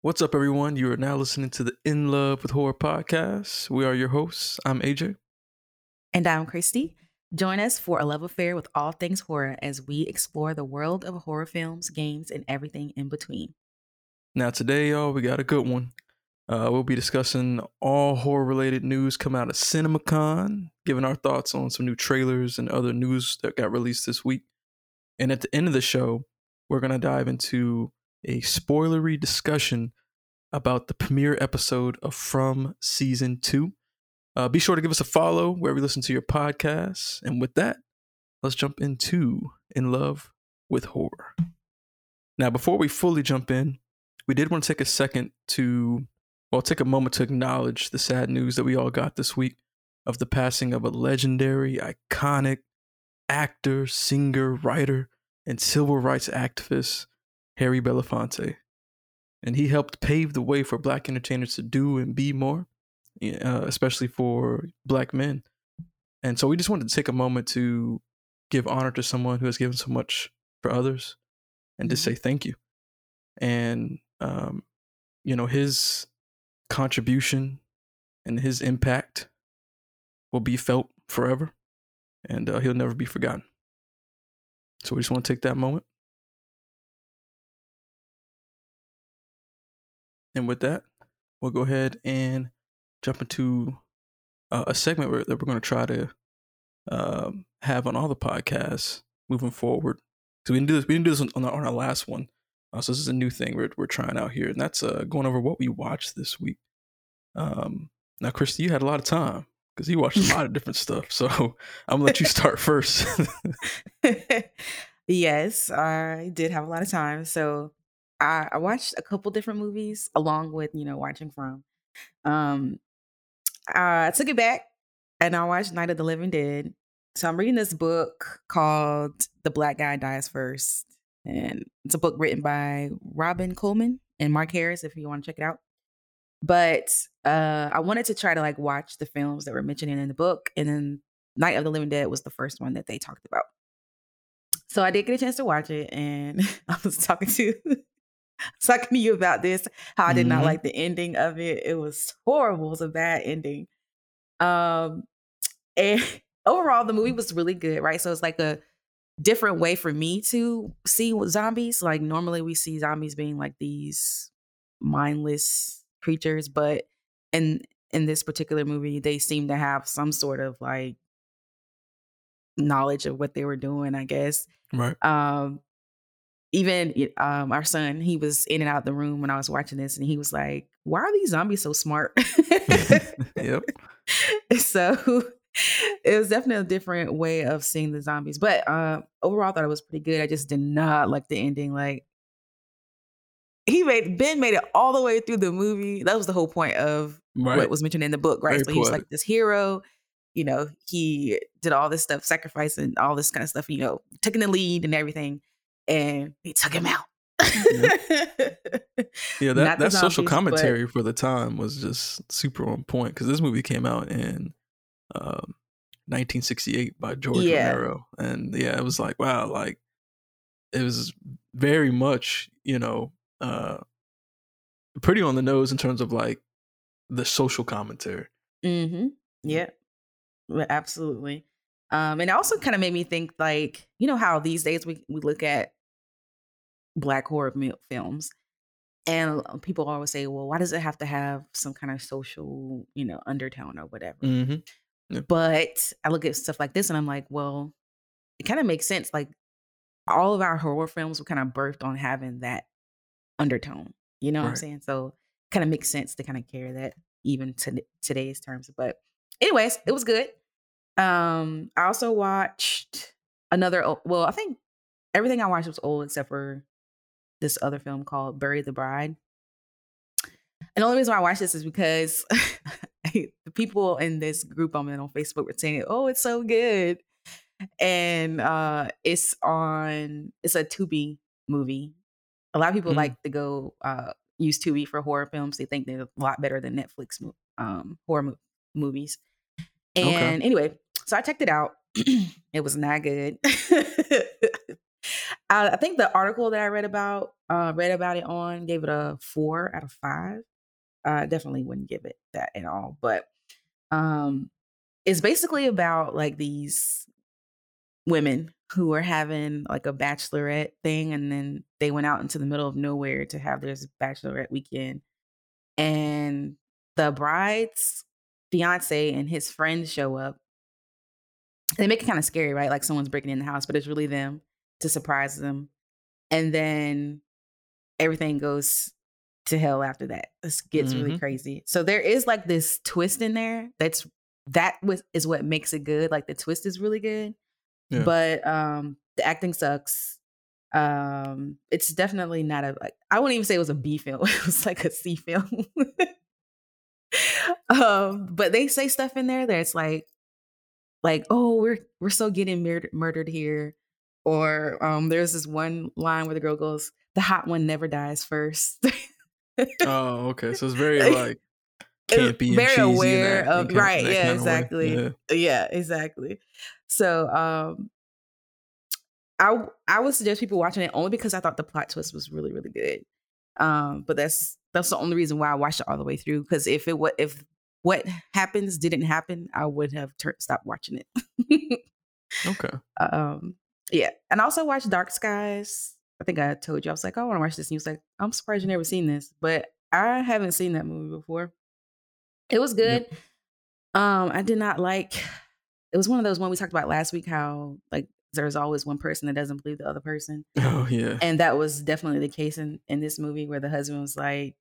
What's up, everyone? You are now listening to the In Love with Horror podcast. We are your hosts. I'm AJ. And I'm Kristie. Join us for a love affair with all things horror as we explore the world of horror films, games, and everything in between. Now, today, y'all, we got a good one. Uh, we'll be discussing all horror related news coming out of CinemaCon, giving our thoughts on some new trailers and other news that got released this week. And at the end of the show, we're going to dive into a spoilery discussion about the premiere episode of From Season 2. Uh, be sure to give us a follow where we listen to your podcasts. And with that, let's jump into In Love with Horror. Now, before we fully jump in, we did want to take a second to, well, take a moment to acknowledge the sad news that we all got this week of the passing of a legendary, iconic actor, singer, writer, and civil rights activist, Harry Belafonte. And he helped pave the way for black entertainers to do and be more, uh, especially for black men. And so we just wanted to take a moment to give honor to someone who has given so much for others and to say thank you. And, um, you know, his contribution and his impact will be felt forever and uh, he'll never be forgotten. So we just want to take that moment. And with that, we'll go ahead and jump into uh, a segment where, that we're going to try to um, have on all the podcasts moving forward. So we didn't do this. We didn't do this on, our, on our last one. Uh, so this is a new thing we're we're trying out here, and that's uh, going over what we watched this week. Um, now, Kristie, you had a lot of time because you watched a lot of different stuff. So I'm gonna let you start first. yes, I did have a lot of time. So I, I watched a couple different movies along with you know watching from. Um, I took it back and I watched Night of the Living Dead. So I'm reading this book called The Black Guy Dies First. And it's a book written by Robin Coleman and Mark Harris, if you want to check it out. But uh, I wanted to try to like watch the films that were mentioned in the book. And then Night of the Living Dead was the first one that they talked about. So I did get a chance to watch it, and I was talking to talking to you about this. How I did mm-hmm. not like the ending of it. It was horrible. It was a bad ending. Um, and overall, the movie was really good, right? So it's like a different way for me to see zombies. Like normally we see zombies being like these mindless creatures, but in in this particular movie, they seem to have some sort of like knowledge of what they were doing, I guess. Right. Um, even um, our son, he was in and out of the room when I was watching this, and he was like, "Why are these zombies so smart?" yep. So it was definitely a different way of seeing the zombies, but uh, overall, I thought it was pretty good. I just did not like the ending. Like he made Ben made it all the way through the movie. That was the whole point of right. what was mentioned in the book, right? Very so he's like this hero. You know, he did all this stuff, sacrificing all this kind of stuff. You know, taking the lead and everything and they took him out. yeah. yeah, that, that social commentary but... for the time was just super on point because this movie came out in um, 1968 by George yeah. Romero, and yeah, it was like wow, like it was very much you know uh, pretty on the nose in terms of like the social commentary. Mm-hmm. Yeah, absolutely. Um, and it also kind of made me think like you know how these days we we look at black horror films and uh, people always say well why does it have to have some kind of social you know undertone or whatever mm-hmm. yeah. but i look at stuff like this and i'm like well it kind of makes sense like all of our horror films were kind of birthed on having that undertone you know right. what i'm saying so kind of makes sense to kind of carry that even to today's terms but anyways it was good um i also watched another well i think everything i watched was old except for this other film called Bury the Bride. And the only reason why I watched this is because the people in this group I'm in on Facebook were saying, "Oh, it's so good," and uh, it's on. It's a Tubi movie. A lot of people mm-hmm. like to go uh, use Tubi for horror films. They think they're a lot better than Netflix um, horror mo- movies. And okay. anyway, so I checked it out. it was not good. I, I think the article that I read about uh, read about it on gave it a four out of five. I definitely wouldn't give it that at all, but um, it's basically about like these women who are having like a bachelorette thing, and then they went out into the middle of nowhere to have their bachelorette weekend, and the bride's fiance and his friends show up. They make it kind of scary, right? Like someone's breaking in the house, but it's really them to surprise them. And then everything goes to hell after that. This gets mm-hmm. really crazy. So there is like this twist in there that's that was is what makes it good. Like the twist is really good. Yeah. But um the acting sucks. Um it's definitely not a like I wouldn't even say it was a B film. It was like a C film. um but they say stuff in there that's like like oh we're we're so getting mur- murdered here or um there's this one line where the girl goes the hot one never dies first oh okay so it's very like campy very aware of right yeah exactly yeah. yeah exactly so um I I would suggest people watching it only because I thought the plot twist was really really good. Um, but that's that's the only reason why I watched it all the way through. Because if it what if what happens didn't happen, I would have ter- stopped watching it. okay. Um. Yeah, and I also watched Dark Skies. I think I told you I was like, oh, I want to watch this. And he was like, I'm surprised you never seen this, but I haven't seen that movie before. It was good. Yep. Um, I did not like. It was one of those one we talked about last week. How like there's always one person that doesn't believe the other person. Oh yeah. And that was definitely the case in in this movie where the husband was like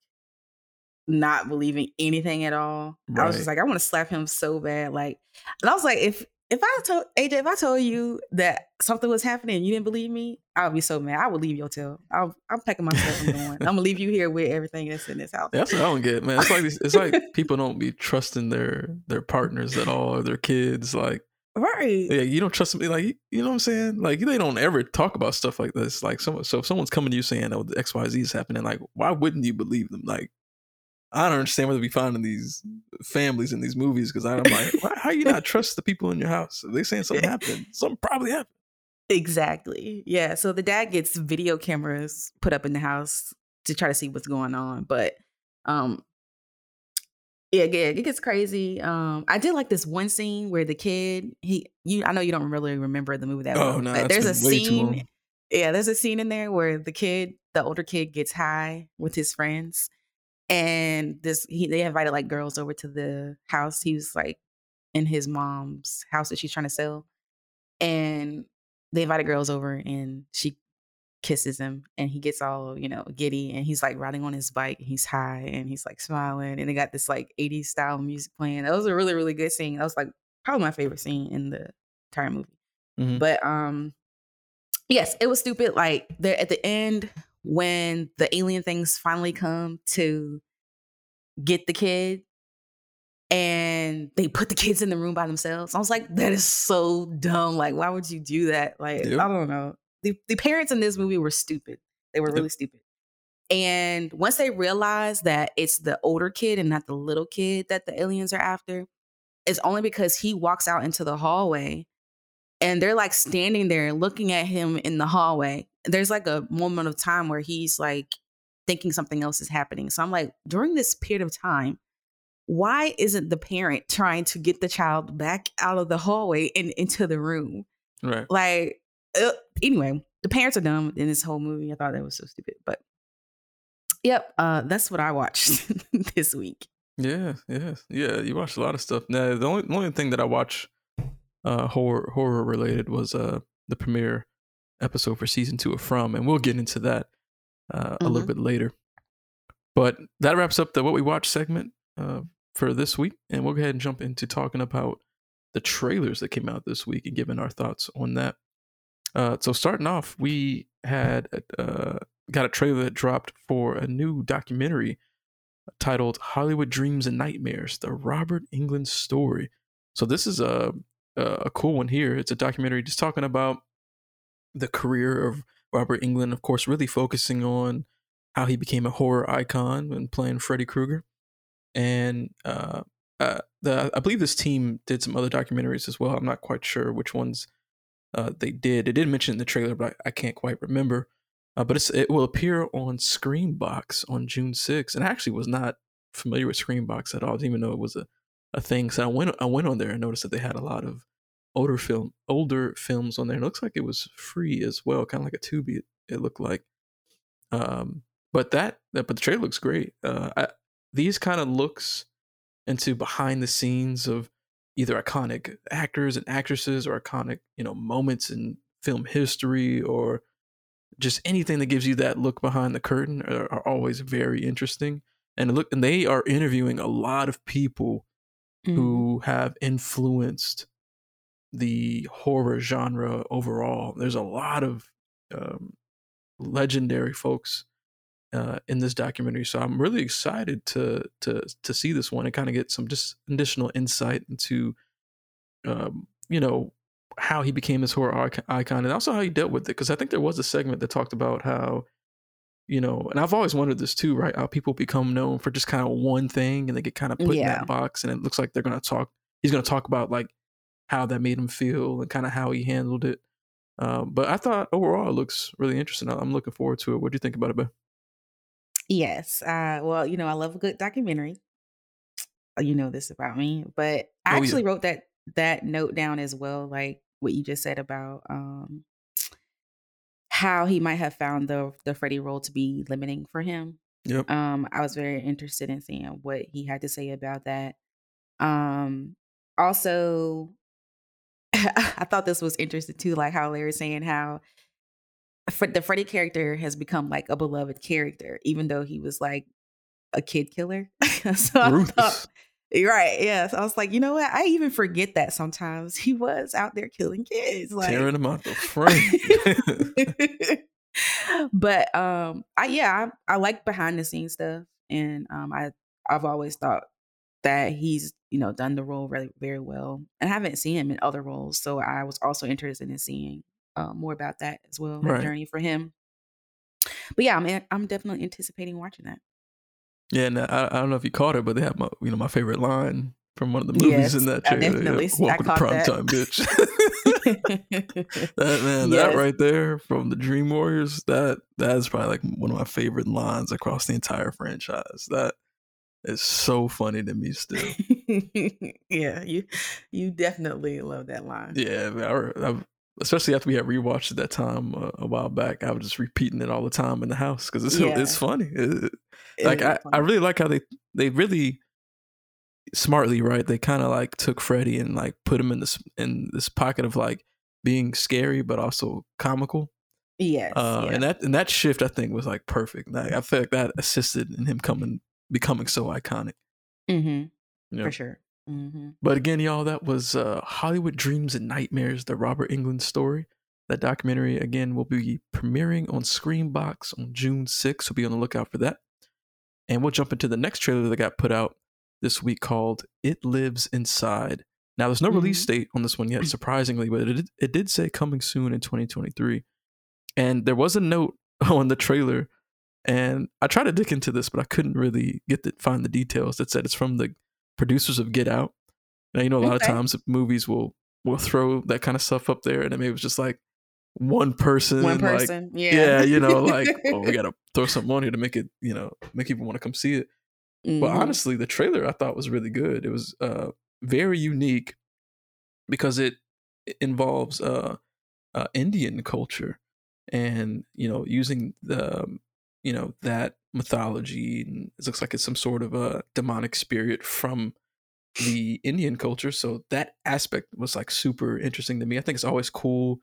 not believing anything at all. Right. I was just like, I want to slap him so bad. Like, and I was like, if if I told AJ, if I told you that something was happening and you didn't believe me, I would be so mad. I would leave your tail. I'll, I'm packing my stuff and going. I'm gonna leave you here with everything that's in this house. That's what I don't get, man. It's like it's like people don't be trusting their their partners at all or their kids. Like Right. Yeah, you don't trust me. Like, you know what I'm saying? Like, they don't ever talk about stuff like this. Like, so, so if someone's coming to you saying, oh, the XYZ is happening, like, why wouldn't you believe them? Like, I don't understand whether they find in these families in these movies because I'm like, how you not trust the people in your house? If they saying something happened, something probably happened. Exactly. Yeah. So the dad gets video cameras put up in the house to try to see what's going on. But um yeah, yeah, it gets crazy. Um, I did like this one scene where the kid, he, you, I know you don't really remember the movie that oh, well. No, there's a scene, yeah, there's a scene in there where the kid, the older kid, gets high with his friends, and this, he, they invited like girls over to the house. He was like in his mom's house that she's trying to sell, and they invited girls over, and she kisses him and he gets all you know giddy and he's like riding on his bike he's high and he's like smiling and they got this like 80s style music playing that was a really really good scene that was like probably my favorite scene in the entire movie mm-hmm. but um yes it was stupid like there at the end when the alien things finally come to get the kid and they put the kids in the room by themselves. I was like, that is so dumb. Like, why would you do that? Like, yep. I don't know the, the parents in this movie were stupid. They were really stupid. And once they realize that it's the older kid and not the little kid that the aliens are after, it's only because he walks out into the hallway and they're like standing there looking at him in the hallway. There's like a moment of time where he's like thinking something else is happening. So I'm like, during this period of time, why isn't the parent trying to get the child back out of the hallway and into the room? Right. Like, uh, anyway, the parents are dumb in this whole movie. I thought that was so stupid, but yep, uh, that's what I watched this week. Yeah, yeah, yeah. You watched a lot of stuff. Now, the only the only thing that I watch uh, horror horror related was uh the premiere episode for season two of From, and we'll get into that uh, mm-hmm. a little mm-hmm. bit later. But that wraps up the what we watch segment uh, for this week, and we'll go ahead and jump into talking about the trailers that came out this week and giving our thoughts on that. Uh, so starting off, we had uh, got a trailer that dropped for a new documentary titled "Hollywood Dreams and Nightmares: The Robert Englund Story." So this is a a cool one here. It's a documentary just talking about the career of Robert Englund, of course, really focusing on how he became a horror icon when playing Freddy Krueger. And uh, uh, the I believe this team did some other documentaries as well. I'm not quite sure which ones uh, they did. They did mention in the trailer, but I, I can't quite remember. Uh, but it will appear on Screambox on June 6th. And I actually was not familiar with Screambox at all. I didn't even know it was a, a thing. So I went I went on there and noticed that they had a lot of older film older films on there. It looks like it was free as well, kind of like a Tubi. It, it looked like. Um, but that, that but the trailer looks great. Uh, I, these kind of looks into behind the scenes of either iconic actors and actresses or iconic you know moments in film history or just anything that gives you that look behind the curtain are, are always very interesting and look and they are interviewing a lot of people mm. who have influenced the horror genre overall there's a lot of um, legendary folks uh, in this documentary. So I'm really excited to to to see this one and kind of get some just additional insight into, um, you know, how he became this horror icon and also how he dealt with it. Because I think there was a segment that talked about how, you know, and I've always wondered this too, right? How people become known for just kind of one thing and they get kind of put yeah. in that box, and it looks like they're gonna talk. He's gonna talk about like how that made him feel and kind of how he handled it. Um, but I thought overall it looks really interesting. I'm looking forward to it. What do you think about it, Ben? Yes. Uh, well, you know, I love a good documentary. Uh, you know this about me, but I oh, actually yeah. wrote that that note down as well, like what you just said about um, how he might have found the the Freddy role to be limiting for him. Yep. Um, I was very interested in seeing what he had to say about that. Um, also, I thought this was interesting too, like how Larry saying how the Freddy character has become like a beloved character, even though he was like a kid killer. so I thought, right, yeah. So I was like, you know what? I even forget that sometimes he was out there killing kids, like tearing them out the frame. but um, I yeah, I, I like behind the scenes stuff, and um, I I've always thought that he's you know done the role really very well, and I haven't seen him in other roles, so I was also interested in seeing uh, more about that as well, that right. journey for him. But yeah, I'm I'm definitely anticipating watching that. Yeah, and I, I don't know if you caught it, but they have my you know my favorite line from one of the movies yes, in that trailer. Definitely, yeah, Welcome to prime time, bitch. that man, yes. that right there from the Dream Warriors, that that is probably like one of my favorite lines across the entire franchise. That is so funny to me still. yeah, you you definitely love that line. Yeah, I, I, especially after we had rewatched it that time uh, a while back. I was just repeating it all the time in the house because it's yeah. it's funny. It, it like I, funny. I really like how they they really smartly right. They kind of like took Freddy and like put him in this in this pocket of like being scary but also comical. Yes, uh, yeah. and that and that shift I think was like perfect. Like, I feel like that assisted in him coming becoming so iconic. Mm-hmm. For sure. Mm-hmm. But again, y'all, that was uh, Hollywood Dreams and Nightmares, the Robert Englund story. That documentary, again, will be premiering on Screambox on June 6th, so be on the lookout for that. And we'll jump into the next trailer that got put out this week called It Lives Inside. Now, there's no mm-hmm. release date on this one yet, surprisingly, but it, it did say coming soon in 2023. And there was a note on the trailer, and I tried to dig into this, but I couldn't really get to find the details that said it's from the producers of Get Out. Now you know a lot okay. of times movies will will throw that kind of stuff up there, and it maybe was just like one person, one person, like, yeah, yeah, you know, like oh, we gotta throw something on here to make it, you know, make people want to come see it. Mm-hmm. But honestly, the trailer I thought was really good. It was uh, very unique because it, it involves uh, uh, Indian culture and you know using the um, you know that mythology and it looks like it's some sort of a demonic spirit from the Indian culture. So that aspect was like super interesting to me. I think it's always cool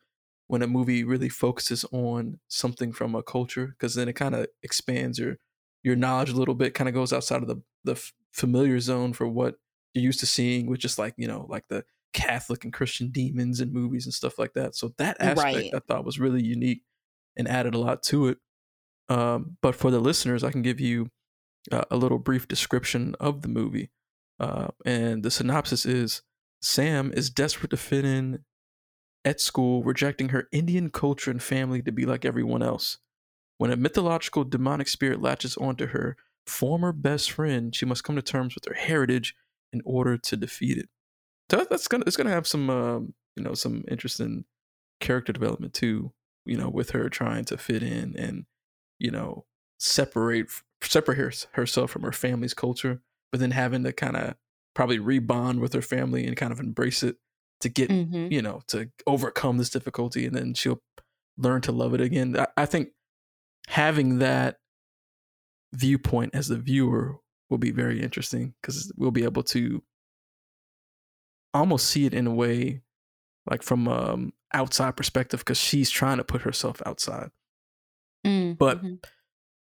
when a movie really focuses on something from a culture because then it kind of expands your your knowledge a little bit, kind of goes outside of the the familiar zone for what you're used to seeing with just like, you know, like the Catholic and Christian demons and movies and stuff like that. So that aspect right. I thought was really unique and added a lot to it. Um, but for the listeners, I can give you uh, a little brief description of the movie. Uh, and the synopsis is Sam is desperate to fit in at school, rejecting her Indian culture and family to be like everyone else. When a mythological demonic spirit latches onto her former best friend, she must come to terms with her heritage in order to defeat it. So that's gonna it's gonna have some um, you know some interesting character development too. You know, with her trying to fit in and you know separate separate herself from her family's culture, but then having to kind of probably rebond with her family and kind of embrace it to get hmm you know to overcome this difficulty, and then she'll learn to love it again. I, I think having that viewpoint as the viewer will be very interesting because we'll be able to almost see it in a way like from um outside perspective because she's trying to put herself outside mm but mhm.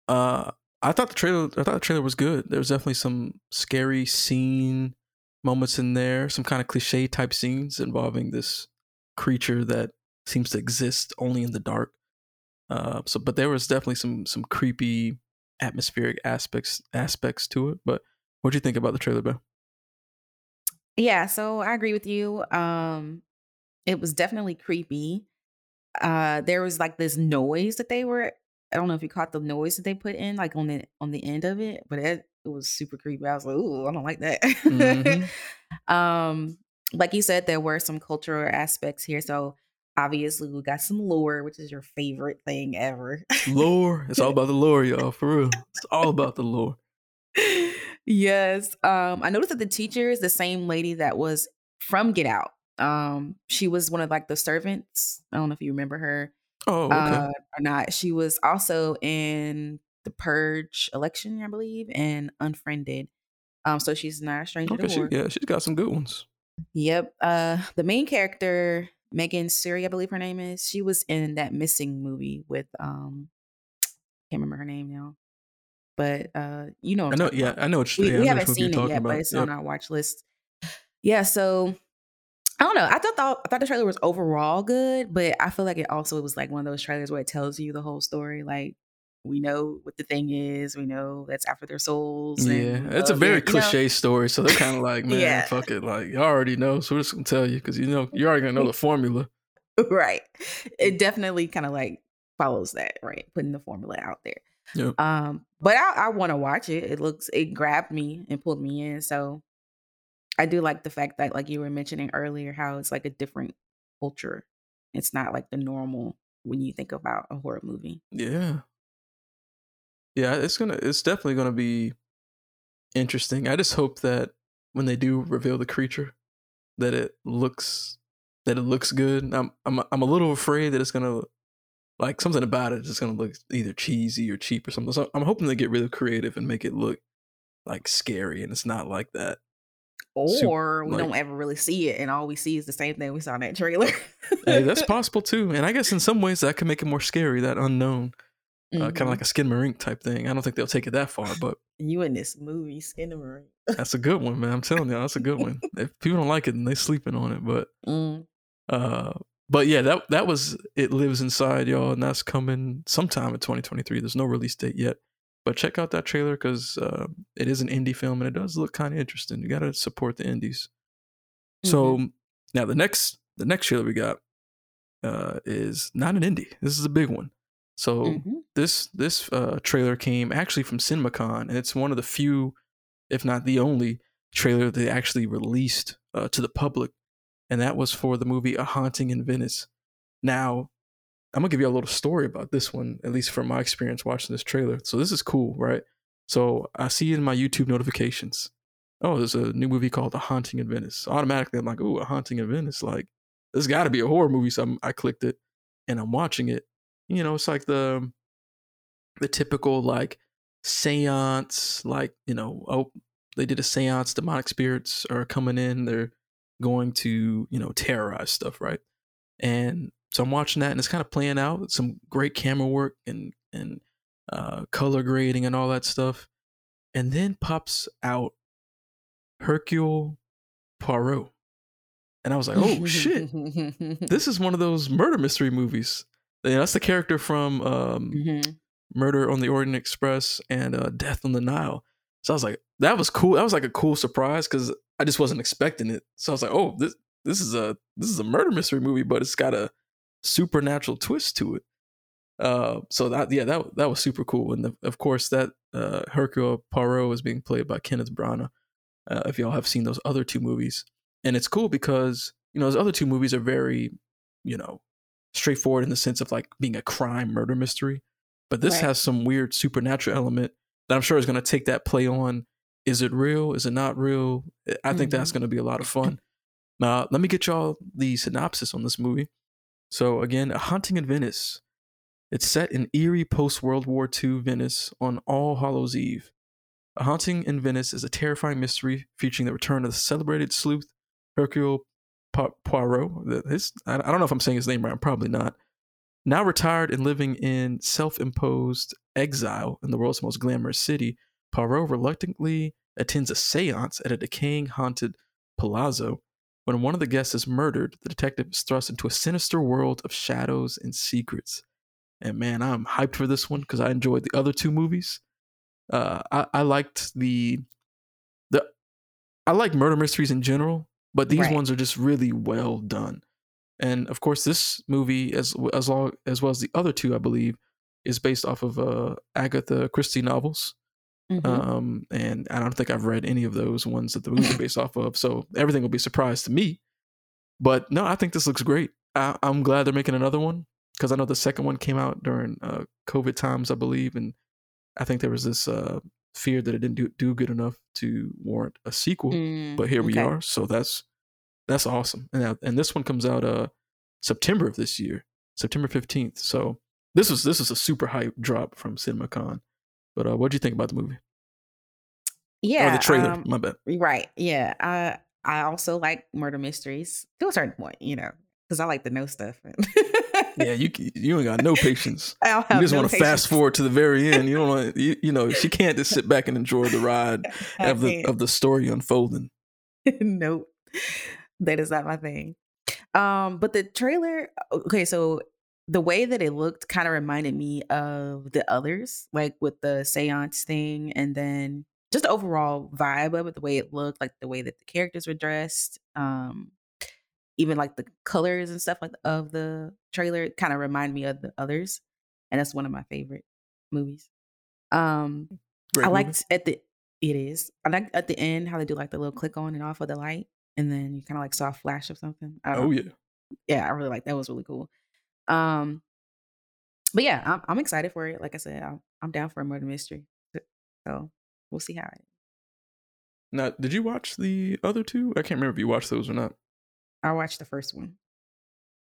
uh i thought the trailer i thought the trailer was good there was definitely some scary scene moments in there some kind of cliche type scenes involving this creature that seems to exist only in the dark uh so but there was definitely some some creepy atmospheric aspects aspects to it but what do you think about the trailer Beth? Yeah, so I agree with you. Um, it was definitely creepy. Uh, there was like this noise that they were. I don't know if you caught the noise that they put in, like on the on the end of it, but it, it was super creepy. I was like, "Ooh, I don't like that." hmm um, like you said, there were some cultural aspects here. So obviously, we got some lore, which is your favorite thing ever. lore it's all about the lore y'all for real it's all about the lore yes. Um, I noticed that the teacher is the same lady that was from Get Out. Um, she was one of like the servants. I don't know if you remember her oh okay uh, or not. She was also in the Purge election, I believe, and Unfriended. Um, so she's not a stranger okay to She, yeah, she's got some good ones Yep. Uh, the main character, Megan Suri, I believe her name is. She was in that missing movie with um, I can't remember her name now, but uh, you know I know, yeah, about. I know what We yeah, we haven't which movie you're seen it yet, but about. it's on our watch list. Yeah, so I don't know. I thought the, I thought the trailer was overall good, but I feel like it also was like one of those trailers where it tells you the whole story. Like we know what the thing is, we know that's after their souls, Yeah, it's a very it, you know? cliche story, so they're kind of like, man, Yeah. fuck it, like you already know, so we're just gonna tell you because you know you're already gonna know the formula. right. It definitely kind of like follows that, right? Putting the formula out there. Yep. Um, but I, I want to watch it. It looks it grabbed me and pulled me in. So I do like the fact that like you were mentioning earlier, how it's like a different culture. It's not like the normal when you think about a horror movie. Yeah, yeah, it's gonna, it's definitely gonna be interesting. I just hope that when they do reveal the creature, that it looks, that it looks good. I'm, I'm, I'm a little afraid that it's gonna, like something about it is gonna look either cheesy or cheap or something. So I'm hoping they get really creative and make it look like scary, and it's not like that. Or we like- don't ever really see it, and all we see is the same thing we saw in that trailer. hey, that's possible too. And I guess in some ways that can make it more scary, that unknown, uh, kind Mhm. of like a Skinamarink type thing. I don't think they'll take it that far, but you in this movie, Skinner. that's a good one, man. I'm telling you, that's a good one. If people don't like it, then they sleeping on it. But Mm. uh, but yeah, that that was it lives inside y'all, and that's coming sometime in 2023. There's no release date yet, but check out that trailer because uh, it is an indie film and it does look kind of interesting. You got to support the indies. So now the next the next trailer we got uh, is not an indie. This is a big one. So Mhm. this this uh, trailer came actually from CinemaCon, and it's one of the few, if not the only, trailer they actually released uh, to the public, and that was for the movie A Haunting in Venice. Now, I'm gonna give you a little story about this one, at least from my experience watching this trailer. So this is cool, right? So I see in my YouTube notifications, oh, there's a new movie called The Haunting in Venice. Automatically, I'm like, oh, A Haunting in Venice, like there's got to be a horror movie. So I'm, I clicked it, and I'm watching it. You know, it's like the um, the typical like seance, like you know, oh, they did a seance. Demonic spirits are coming in. They're going to you know terrorize stuff, right? And so I'm watching that, and it's kind of playing out. Some great camera work and and uh, color grading and all that stuff. And then pops out Hercule Poirot, and I was like, oh shit, this is one of those murder mystery movies. Yeah, that's the character from um, Mhm. Murder on the Orient Express and uh, Death on the Nile. So I was like, that was cool. That was like a cool surprise because I just wasn't expecting it. So I was like, oh, this this is a this is a murder mystery movie, but it's got a supernatural twist to it. Uh, so that yeah, that that was super cool. And the, of course, that uh, Hercule Poirot is being played by Kenneth Branagh. Uh, if y'all have seen those other two movies, and it's cool because you know those other two movies are very, you know, straightforward in the sense of like being a crime murder mystery. But this Right. has some weird supernatural element that I'm sure is going to take that play on. Is it real? Is it not real? I think that's going to be a lot of fun. Now, let me get y'all the synopsis on this movie. So, again, A Haunting in Venice. It's set in eerie post World War II Venice on All Hallows Eve. A Haunting in Venice is a terrifying mystery featuring the return of the celebrated sleuth Hercule Poirot. His, I don't know if I'm saying his name right. I'm probably not. Now retired and living in self-imposed exile in the world's most glamorous city, Poirot reluctantly attends a séance at a decaying haunted palazzo. When one of the guests is murdered, the detective is thrust into a sinister world of shadows and secrets. And man, I'm hyped for this one because I enjoyed the other two movies. Uh, I, I liked the the I like murder mysteries in general, but these Right. ones are just really well done. And of course, this movie, as as long as well as the other two, I believe, is based off of uh, Agatha Christie novels. Mhm. Um, and I don't think I've read any of those ones that the movie is based off of. So everything will be a surprise to me. But no, I think this looks great. I, I'm glad they're making another one because I know the second one came out during uh, COVID times, I believe, and I think there was this uh, fear that it didn't do, do good enough to warrant a sequel. Mm, But here we okay. are, so that's that's awesome. And uh, and this one comes out uh September of this year, September fifteenth. So this was this was a super hype drop from CinemaCon. But uh, what do you think about the movie Yeah. or the trailer? um, My bad. Right. Yeah. I I also like murder mysteries to a certain point, you know, because I like to know stuff. Yeah, you you ain't got no patience. I don't You just no want to fast forward to the very end. You don't want you, you know she can't just sit back and enjoy the ride of the of the story unfolding. nope. That is not my thing. Um, but the trailer, okay, so the way that it looked kind of reminded me of the others, like with the seance thing, and then just the overall vibe of it, the way it looked, like the way that the characters were dressed, um, even like the colors and stuff like of the trailer kind of remind me of the others. And that's one of my favorite movies. Um, Great I movie. liked at the it is. I like at the end how they do like the little click on and off of the light, and then you kind of like saw a flash of something. Oh know. yeah. yeah, I really like that. Was really cool. Um, but yeah, I'm I'm excited for it. Like I said, I'm I'm down for a murder mystery. So we'll see how it. Now, did you watch the other two? I can't remember if you watched those or not. I watched the first one,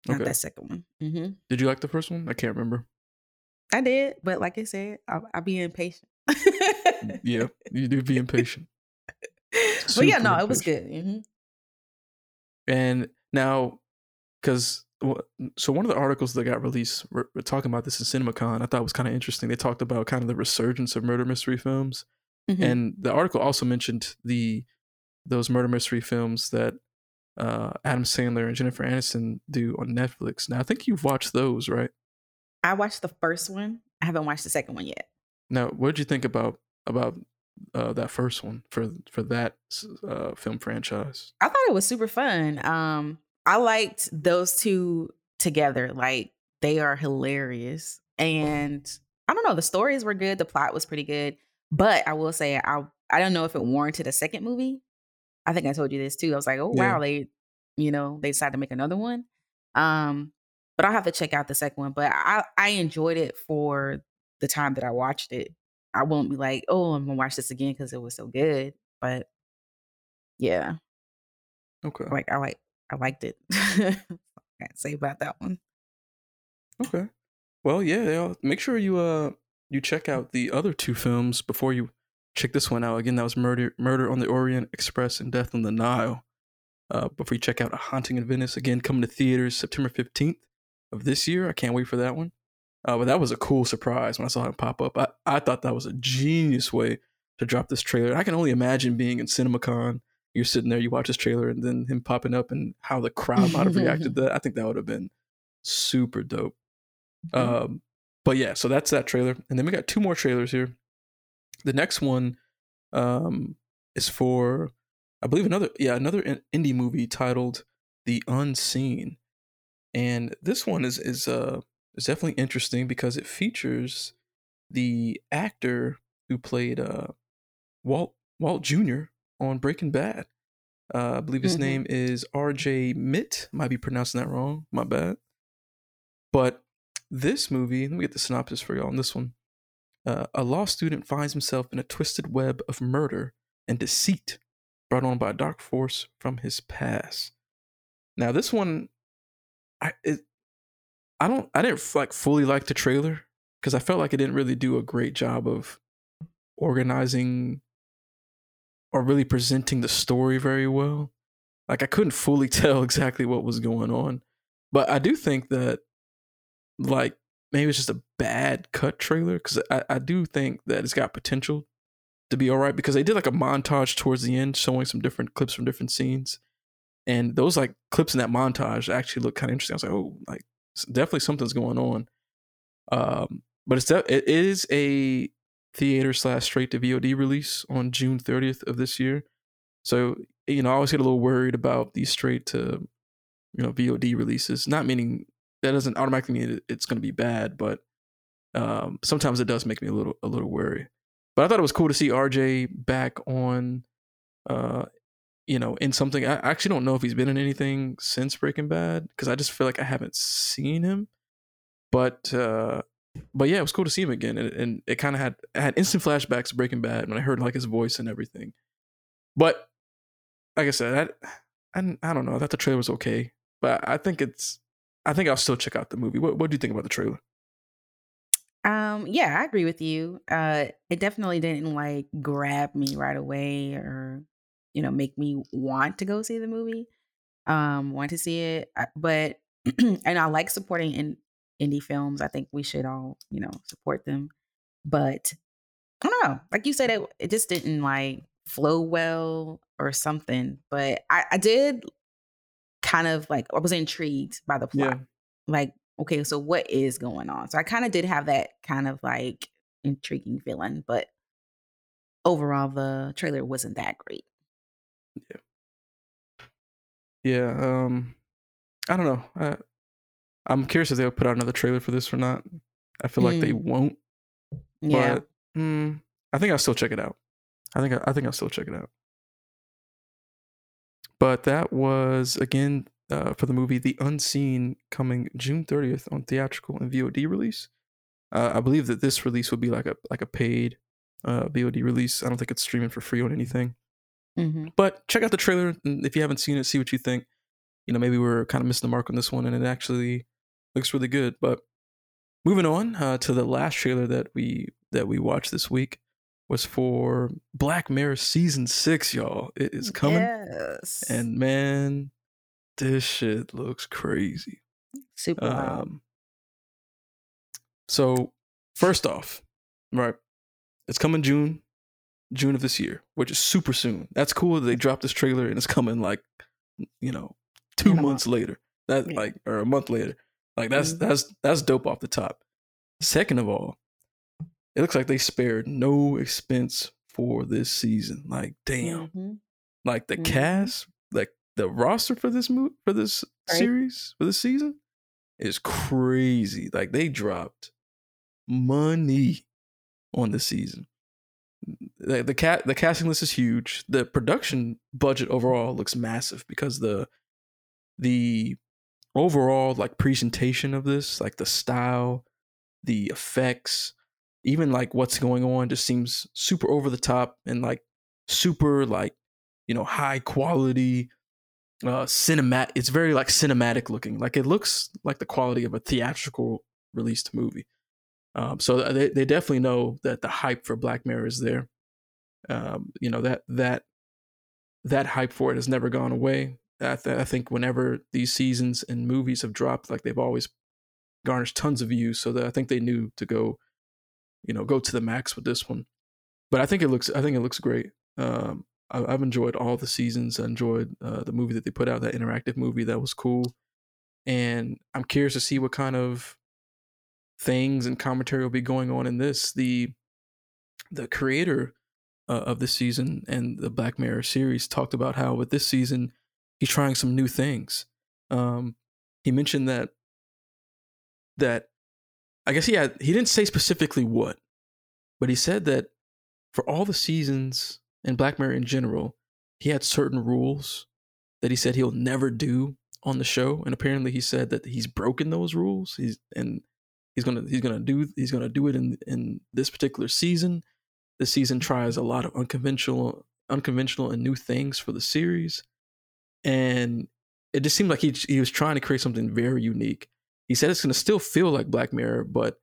not Okay. that second one. hmm Did you like the first one? I can't remember. I did, but like I said, I I be impatient. Yeah, you do be impatient. but yeah, no, it was impatient. good. hmm And now, because so one of the articles that got released, we're, we're talking about this in CinemaCon. I thought was kind of interesting. They talked about kind of the resurgence of murder mystery films, Mhm. and the article also mentioned the those murder mystery films that uh, Adam Sandler and Jennifer Aniston do on Netflix. Now, I think you've watched those, right? I watched the first one. I haven't watched the second one yet. Now, what did you think about about uh, that first one for for that uh, film franchise? I thought it was super fun. Um, I liked those two together. Like they are hilarious, and I don't know. The stories were good. The plot was pretty good. But I will say, I I don't know if it warranted a second movie. I think I told you this too. I was like, oh Yeah. wow, they you know they decided to make another one. Um, but I'll have to check out the second one. But I I enjoyed it for the time that I watched it. I won't be like, oh, I'm gonna watch this again because it was so good. But yeah, Okay, like I like I liked it. Can't say about that one. okay. Well, yeah. Make sure you uh you check out the other two films before you check this one out. Again, that was Murder Murder on the Orient Express and Death on the Nile. Uh, before you check out A Haunting in Venice, again coming to theaters September fifteenth of this year. I can't wait for that one. Uh, but that was a cool surprise when I saw him pop up. I, I thought that was a genius way to drop this trailer. I can only imagine being in CinemaCon. You're sitting there, you watch this trailer, and then him popping up and how the crowd might have reacted to that. I think that would have been super dope. Um, but yeah, so that's that trailer. And then we got two more trailers here. The next one um, is for, I believe, another, yeah, another in- indie movie titled The Unseen. And this one is, is, uh, is definitely interesting because it features the actor who played uh, Walt Walt Jr. on Breaking Bad. Uh, I believe his Mhm. name is R.J. Mitte. Might be pronouncing that wrong. My bad. But this movie, let me get the synopsis for y'all on this one. Uh, a law student finds himself in a twisted web of murder and deceit brought on by a dark force from his past. Now, this one, I it, I don't I didn't like fully like the trailer because I felt like it didn't really do a great job of organizing or really presenting the story very well. Like I couldn't fully tell exactly what was going on. But I do think that like maybe it's just a bad cut trailer because I, I do think that it's got potential to be all right because they did like a montage towards the end showing some different clips from different scenes. And those like clips in that montage actually look kind of interesting. I was like, oh, like definitely something's going on. Um, but it's de- it is a theater slash straight to VOD release on June 30th of this year. So you know, I always get a little worried about these straight to you know VOD releases. Not meaning that doesn't automatically mean it's going to be bad, but um, sometimes it does make me a little a little worried. But I thought it was cool to see RJ back on, uh, you know, in something. I actually don't know if he's been in anything since Breaking Bad because I just feel like I haven't seen him. But uh, but yeah, it was cool to see him again, and, and it kind of had had instant flashbacks to Breaking Bad when I heard like his voice and everything. But like I said, I, I, I don't know. I thought the trailer was okay, but I think it's. I think I'll still check out the movie. What What do you think about the trailer? Um, yeah, I agree with you. Uh, it definitely didn't like grab me right away or, you know, make me want to go see the movie. Um, want to see it, but and I like supporting in indie films. I think we should all, you know, support them. But I don't know. Like you said, it, it just didn't like flow well or something. But I, I did kind of like I was intrigued by the plot. Yeah. Like, okay, so what is going on? So I kind of did have that kind of like intriguing feeling, but overall the trailer wasn't that great. Yeah. Yeah, um I don't know. I, I'm curious if they'll put out another trailer for this or not. I feel mm. like they mm. won't. Yeah. But mm, I think I'll still check it out. I think I, I think I'll still check it out. But that was again uh, for the movie The Unseen coming June 30th on theatrical and VOD release. Uh, I believe that this release will be like a like a paid uh, VOD release. I don't think it's streaming for free on anything. Mm-hmm. But check out the trailer if you haven't seen it. See what you think. You know, maybe we're kind of missing the mark on this one, and it actually looks really good. But moving on uh, to the last trailer that we that we watched this week was for Black Mirror season six, y'all. It is coming, yes. and man, this shit looks crazy. Super. Um, so first off, right, it's coming June, June of this year, which is super soon. That's cool that they dropped this trailer and it's coming like, you know, two months later. That yeah. like or a month later. Like that's mm-hmm. that's that's dope off the top. Second of all, it looks like they spared no expense for this season. Like damn, mm-hmm. like the mm-hmm. cast, like the roster for this movie for this right. series for this season is crazy. Like they dropped money on the season. The the cat the casting list is huge. The production budget overall looks massive because the the overall like presentation of this, like the style, the effects, even like what's going on just seems super over the top and like super like, you know, high quality uh cinematic it's very like cinematic looking. Like it looks like the quality of a theatrical released movie. Um, so they, they definitely know that the hype for Black Mirror is there. Um, you know that that that hype for it has never gone away. I, th- I think whenever these seasons and movies have dropped, like they've always garnished tons of views. So that I think they knew to go, you know, go to the max with this one. But I think it looks, I think it looks great. Um, I, have enjoyed all the seasons. I enjoyed uh, the movie that they put out, that interactive movie that was cool. And I'm curious to see what kind of things and commentary will be going on in this. The the creator uh, of this season and the Black Mirror series talked about how with this season he's trying some new things. Um, he mentioned that that I guess he had he didn't say specifically what, but he said that for all the seasons in Black Mirror in general, he had certain rules that he said he'll never do on the show, and apparently he said that he's broken those rules. He's and he's gonna he's gonna do he's gonna do it in in this particular season. This season tries a lot of unconventional unconventional and new things for the series, and it just seemed like he he was trying to create something very unique. He said it's gonna still feel like Black Mirror, but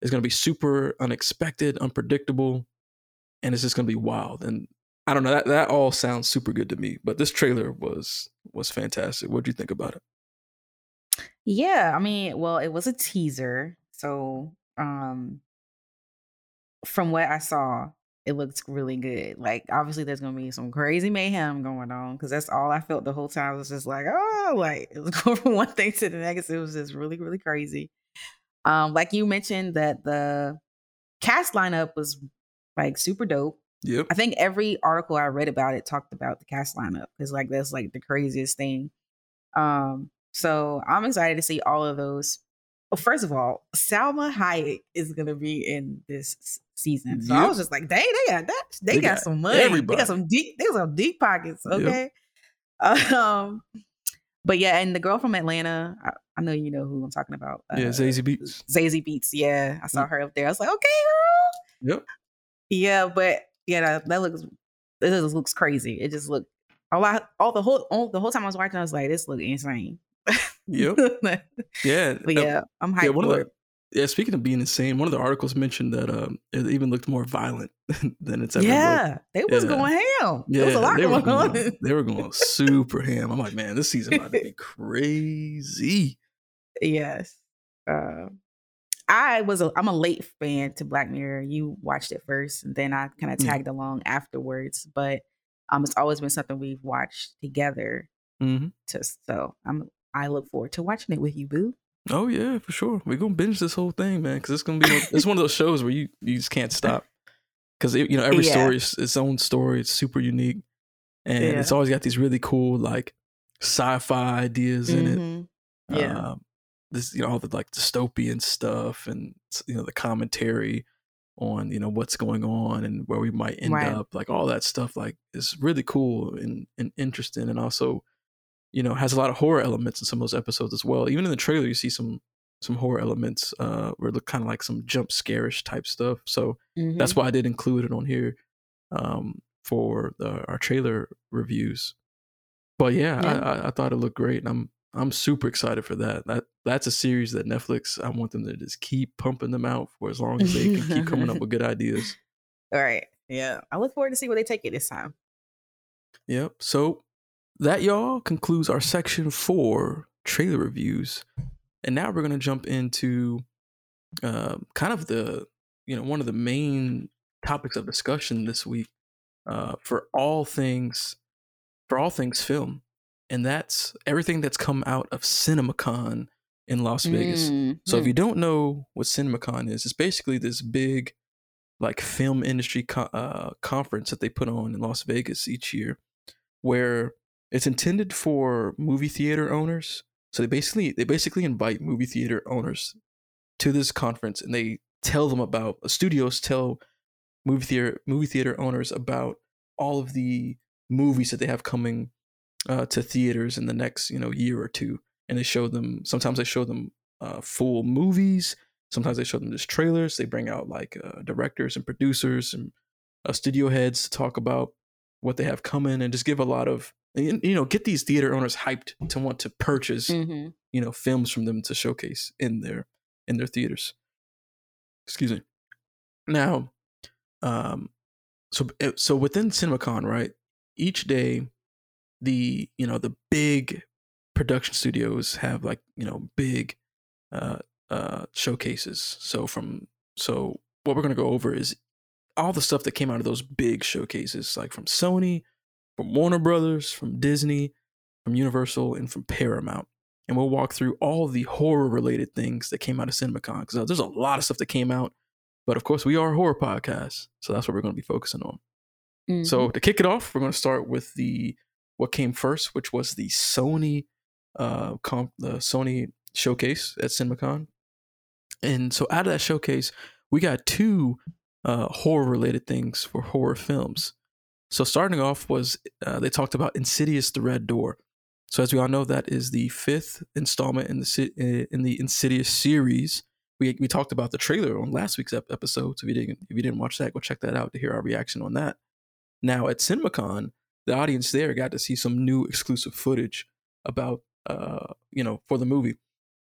it's gonna be super unexpected, unpredictable, and it's just gonna be wild. And I don't know that that all sounds super good to me. But this trailer was was fantastic. What do you think about it? Yeah, I mean, well, it was a teaser, so um from what I saw, it looks really good. Like obviously there's gonna be some crazy mayhem going on because that's all I felt the whole time. It was just like, oh, like it was going from one thing to the next. It was just really, really crazy. Um, like you mentioned that the cast lineup was like super dope. Yep. I think every article I read about it talked about the cast lineup because like that's like the craziest thing. Um, so I'm excited to see all of those. Well, first of all, Salma Hayek is gonna be in this season, so yep. I was just like, "Dang, they got that. They, they got, got, some money. Everybody. They got some deep. They got some deep pockets." Okay. Yep. Um, but yeah, and the girl from Atlanta, I, I, know you know who I'm talking about. Uh, yeah, Zazie Beetz. Zazie Beetz. Yeah, I saw her up there. I was like, "Okay, girl." Yep. Yeah, but yeah, that, that looks it just looks crazy. It just looked a lot. All the whole all, the whole time I was watching, I was like, "This look insane." Yep. yeah. But yeah, I'm hyped yeah, one of the, Yeah, speaking of being insane, one of the articles mentioned that um, it even looked more violent than it's ever yeah, looked. they was yeah. going ham. Yeah, there was a lot they going, going on. They were going super ham. I'm like, man, this season might be crazy. Yes. Uh, I was a I'm a late fan to Black Mirror. You watched it first, and then I kind of tagged yeah. along afterwards. But um, it's always been something we've watched together. Mm-hmm. To so I'm I look forward to watching it with you, Boo. Oh yeah, for sure. We're gonna binge this whole thing, man, because it's gonna be it's one of those shows where you you just can't stop because you know every yeah. story is its own story. It's super unique, and yeah. it's always got these really cool like sci-fi ideas in mm-hmm. it. Yeah, uh, this you know all the like dystopian stuff and you know the commentary on you know what's going on and where we might end right. up like all that stuff like is really cool and, and interesting and also you know has a lot of horror elements in some of those episodes as well even in the trailer you see some some horror elements uh where look kind of like some jump scarish type stuff so mm-hmm. that's why i did include it on here um for the, our trailer reviews but yeah, yeah. I, I thought it looked great and i'm I'm super excited for that. That that's a series that Netflix. I want them to just keep pumping them out for as long as they can keep coming up with good ideas. All right. Yeah. I look forward to see where they take it this time. Yep. So that y'all concludes our section four trailer reviews, and now we're gonna jump into uh, kind of the you know one of the main topics of discussion this week uh, for all things for all things film and that's everything that's come out of CinemaCon in Las Vegas. Mm-hmm. So if mm. you don't know what CinemaCon is, it's basically this big like film industry co- uh, conference that they put on in Las Vegas each year, where it's intended for movie theater owners. So they basically they basically invite movie theater owners to this conference, and they tell them about uh, studios tell movie theater movie theater owners about all of the movies that they have coming uh, to theaters in the next you know year or two, and they show them. Sometimes they show them uh, full movies. Sometimes they show them just trailers. They bring out like uh, directors and producers and uh, studio heads to talk about what they have coming and just give a lot of you know get these theater owners hyped to want to purchase mm-hmm. you know films from them to showcase in their in their theaters. Excuse me. Now, um, so eh, so within CinemaCon, right? Each day the you know the big production studios have like you know big uh uh showcases so from so what we're going to go over is all the stuff that came out of those big showcases like from sony from warner brothers from disney from universal and from paramount and we'll walk through all the horror related things that came out of cinemacon because uh, there's a lot of stuff that came out but of course we are a horror podcast so that's what we're going to be focusing on mm-hmm. so to kick it off we're going to start with the what came first, which was the Sony uh comp, the Sony showcase at CinemaCon. And so out of that showcase, we got two uh, horror related things for horror films. So starting off was uh, they talked about Insidious: The Red Door. So as we all know, that is the fifth installment in the in the Insidious series. We we talked about the trailer on last week's episode. So if you didn't if you didn't watch that, go check that out to hear our reaction on that. Now at CinemaCon, the audience there got to see some new exclusive footage about uh you know for the movie,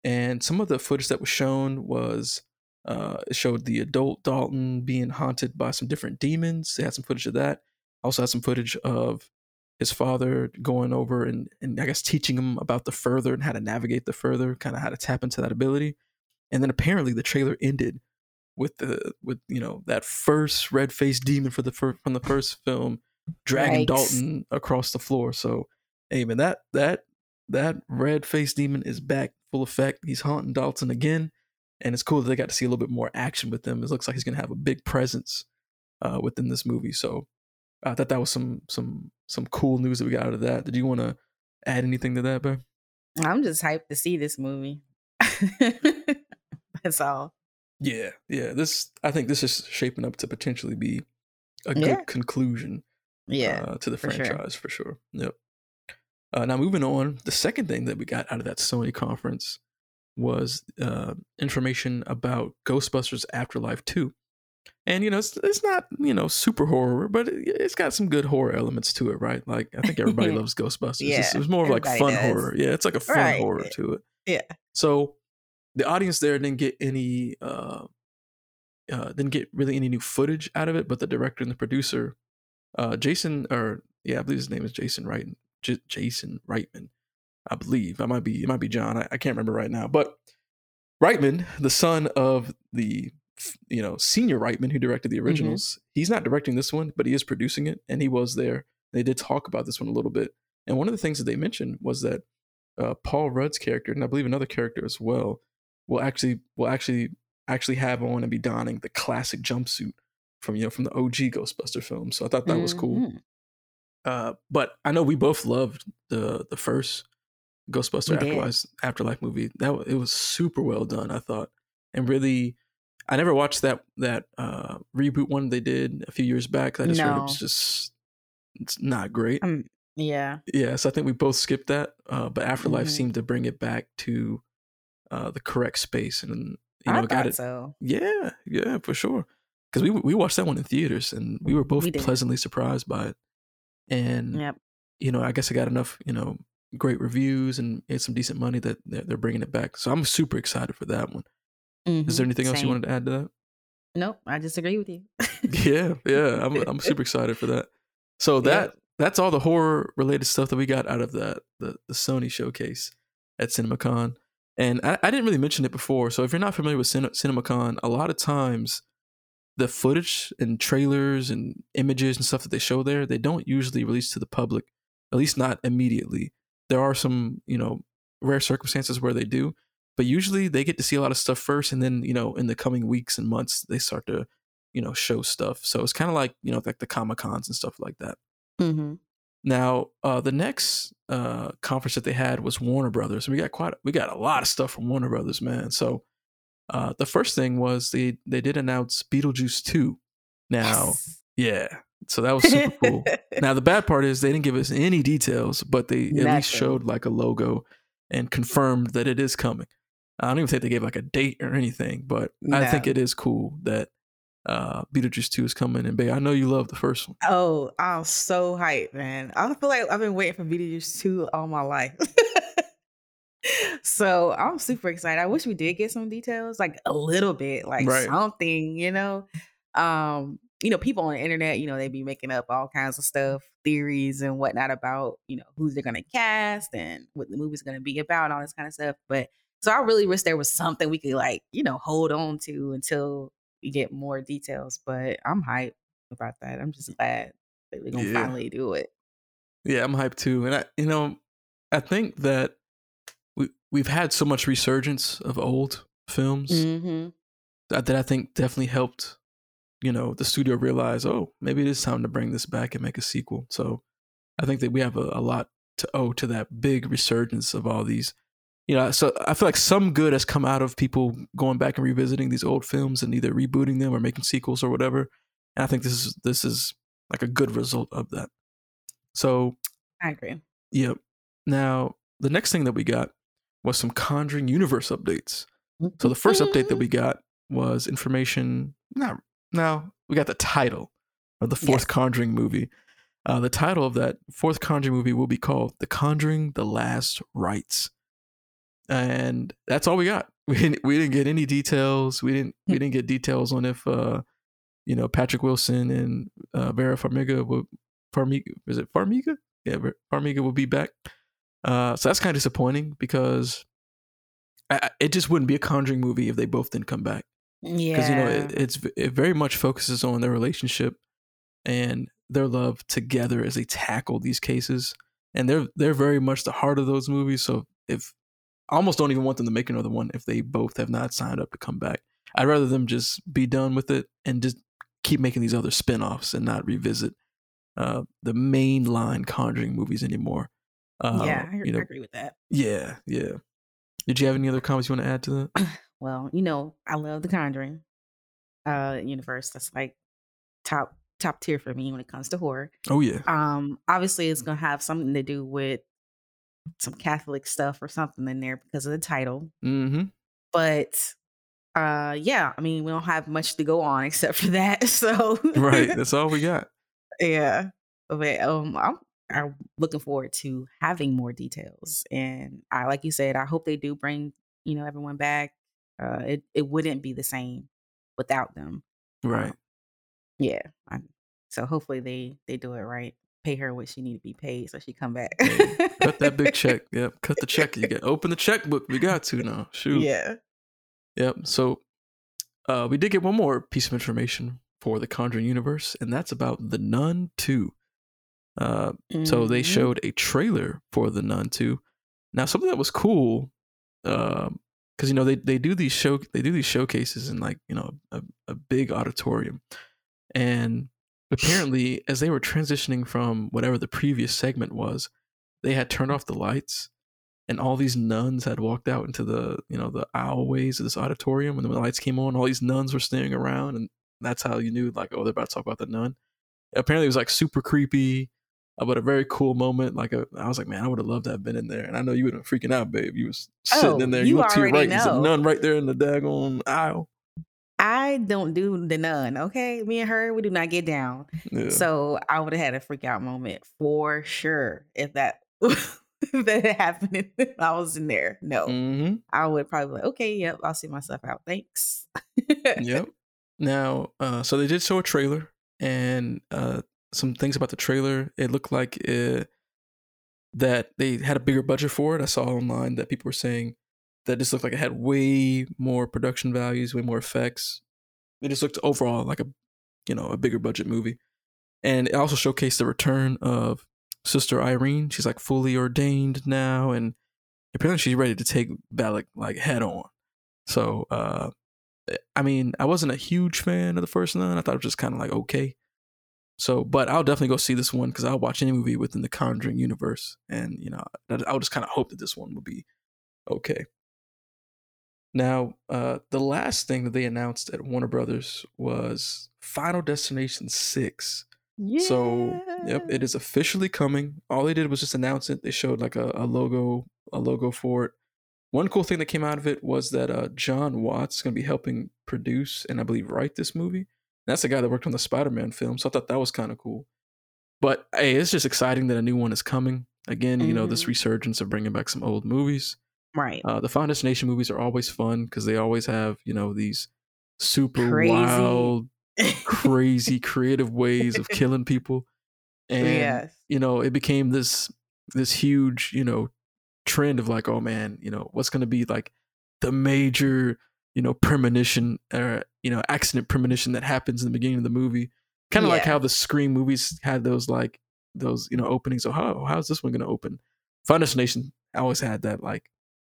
and some of the footage that was shown was uh, it showed the adult Dalton being haunted by some different demons. They had some footage of that. Also had some footage of his father going over and, and I guess teaching him about the further and how to navigate the further, kind of how to tap into that ability. And then apparently the trailer ended with the with you know that first red faced demon for the fir- from the first film dragging right. Dalton across the floor. So, hey man, that that that red faced demon is back full effect. He's haunting Dalton again, and it's cool that they got to see a little bit more action with him. It looks like he's gonna have a big presence uh, within this movie. So, I thought that was some some some cool news that we got out of that. Did you want to add anything to that, Ben? I'm just hyped to see this movie. That's all. Yeah, yeah. This I think this is shaping up to potentially be a good yeah. conclusion. Yeah, uh, to the for franchise sure. for sure. Yep. Uh, now moving on, the second thing that we got out of that Sony conference was uh, information about Ghostbusters Afterlife Two and you know it's, it's not you know super horror but it, has got some good horror elements to it right? Like i think everybody loves ghostbusters. Yeah, it's, it's, more of like fun does. horror. Yeah it's like a fun right. horror to it. Yeah. So the audience there didn't get any uh, uh didn't get really any new footage out of it but the director and the producer uh jason or yeah i believe his name is jason Reitman. J- jason reitman i believe. I might be it might be john. I, I can't remember right now. But reitman the son of the you know, senior Reitman, who directed the mm-hmm. originals, mm-hmm. he's not directing this one, but he is producing it, and he was there. They did talk about this one a little bit, and one of the things that they mentioned was that uh, Paul Rudd's character, and I believe another character as well, will actually will actually actually have on and be donning the classic jumpsuit from you know from the OG Ghostbuster film. So I thought that mm-hmm. was cool. Mm-hmm. Uh, but I know we both loved the the first Ghostbuster Afterlife, Afterlife movie. That it was super well done, I thought, and really I never watched that that uh, reboot one they did a few years back. I just no. heard it was just it's not great. Um, yeah. Yeah, so I think we both skipped that. Uh, but Afterlife mm-hmm. seemed to bring it back to uh, the correct space, and you know, I got it. So yeah, yeah, for sure. Because we we watched that one in theaters, and we were both we pleasantly surprised by it. And yep. you know, I guess I got enough, you know, great reviews and made some decent money that they're bringing it back. So I'm super excited for that one. Mm-hmm. Is there anything else you wanted to add to that? Nope, I disagree with you. yeah, yeah, I'm I'm super excited for that. So that yeah. that's all the horror related stuff that we got out of that the, the Sony showcase at CinemaCon. And I, I didn't really mention it before. So if you're not familiar with Cin- CinemaCon, a lot of times the footage and trailers and images and stuff that they show there, they don't usually release to the public, at least not immediately. There are some, you know, rare circumstances where they do, but usually they get to see a lot of stuff first and then you know in the coming weeks and months they start to you know show stuff. So it's kind of like you know like the comic cons and stuff like that. Mm-hmm. now uh the next uh conference that they had was warner brothers. And we got quite we got a lot of stuff from warner brothers man. So uh the first thing was they they did announce beetlejuice 2 now yes. yeah. So that was super cool. Now the bad part is they didn't give us any details but they Nothing. at least showed like a logo and confirmed that it is coming I don't even think they gave like a date or anything, but no. I think it is cool that uh Beetlejuice 2 is coming. And babe, I know you love the first one. Oh, I'm so hyped, man. I feel like I've been waiting for Beetlejuice 2 all my life. so I'm super excited. I wish we did get some details, like a little bit, like right. something, you know. Um, you know, people on the internet, you know, they be making up all kinds of stuff, theories and whatnot about, you know, who's they're gonna cast and what the movie's gonna be about, and all this kind of stuff. But so I really wish there was something we could like, you know, hold on to until we get more details. But I'm hyped about that. I'm just glad that we're gonna yeah. finally do it. Yeah, I'm hyped too. And I you know, I think that we we've had so much resurgence of old films mm-hmm. that, that I think definitely helped, you know, the studio realize, oh, maybe it is time to bring this back and make a sequel. So I think that we have a, a lot to owe to that big resurgence of all these you know, so I feel like some good has come out of people going back and revisiting these old films and either rebooting them or making sequels or whatever. And I think this is this is like a good result of that. So I agree. Yep. Now, the next thing that we got was some Conjuring universe updates. So the first update that we got was information. Not now we got the title of the fourth Yes. Conjuring movie. Uh, the title of that fourth Conjuring movie will be called "The Conjuring: The Last Rites," and that's all we got. We didn't we didn't get any details. We didn't we didn't get details on if uh, you know Patrick Wilson and uh, Vera Farmiga would Farmiga is it Farmiga? Yeah, Farmiga will be back. Uh, so that's kind of disappointing because I, it just wouldn't be a Conjuring movie if they both didn't come back Yeah. because you know it, it's it very much focuses on their relationship and their love together as they tackle these cases and they're they're very much the heart of those movies so if almost don't even want them to make another one if they both have not signed up to come back i'd rather them just be done with it and just keep making these other spin-offs and not revisit uh the mainline conjuring movies anymore uh, yeah, I, you know I agree with that. yeah yeah did you have any other comments you want to add to that Well, you know, I love the Conjuring uh universe. That's like top top tier for me when it comes to horror. oh yeah Um, obviously, it's gonna have something to do with some Catholic stuff or something in there because of the title. mm-hmm But uh, yeah, I mean, we don't have much to go on except for that. So right that's all we got yeah. But um, I'm I'm looking forward to having more details, and I like you said, I hope they do bring you know everyone back. Uh, it it wouldn't be the same without them. right Yeah. i so hopefully they they do it right. Pay her what she need to be paid so she come back. Hey, cut that big check. Yep, cut the check. You get open the checkbook. We got to now. Shoot. Yeah. Yep. So, uh, we did get one more piece of information for the Conjuring universe, and that's about the Nun Two. Uh, so they Mhm. showed a trailer for the Nun Two. Now, something that was cool, um, because you know they they do these show they do these showcases in like you know a, a big auditorium, and apparently as they were transitioning from whatever the previous segment was, they had turned off the lights, and all these nuns had walked out into the you know the aisleways of this auditorium, and when the lights came on, all these nuns were standing around, and that's how you knew like oh they're about to talk about the nun. Apparently, it was like super creepy uh, but a very cool moment. Like a, I was like, man, I would have loved to have been in there, and I know you would have been freaking out, babe. You was sitting Oh, in there. you You look to your right, there's a nun right there in the daggone aisle. I don't do the nun, okay? Me and her, we do not get down. Yeah. So I would have had a freak out moment for sure if that if that had happened and I was in there. No. hmm I would probably be like, okay, yep, I'll see myself out. Thanks. yep. Now, uh, so they did show a trailer and uh, some things about the trailer. It looked like uh that they had a bigger budget for it. I saw online that people were saying that just looked like it had way more production values, way more effects. It just looked overall like a, you know, a bigger budget movie. And it also showcased the return of Sister Irene. She's like fully ordained now, and apparently she's ready to take Valak like head on. So, uh, I mean, I wasn't a huge fan of the first nun. I thought it was just kind of like okay. So, but I'll definitely go see this one because I'll watch any movie within the Conjuring universe, and you know, I'll just kind of hope that this one will be okay. Now, uh, the last thing that they announced at Warner Brothers was Final Destination Six. Yeah. So, yep, it is officially coming. All they did was just announce it. They showed like a, a logo, a logo for it. One cool thing that came out of it was that uh, Jon Watts is going to be helping produce and I believe write this movie. And that's the guy that worked on the Spider-Man film, so I thought that was kind of cool. But hey, it's just exciting that a new one is coming. Again, you know, this Mhm. resurgence of bringing back some old movies. Right. Uh, the Final Destination movies are always fun because they always have you know these super Crazy. wild, crazy, creative ways of killing people, and yes. you know it became this this huge you know trend of like oh man you know what's going to be like the major you know premonition or you know accident premonition that happens in the beginning of the movie kind of like how the scream movies had those like those you know openings so how how's this one going to open Final Destination always had that like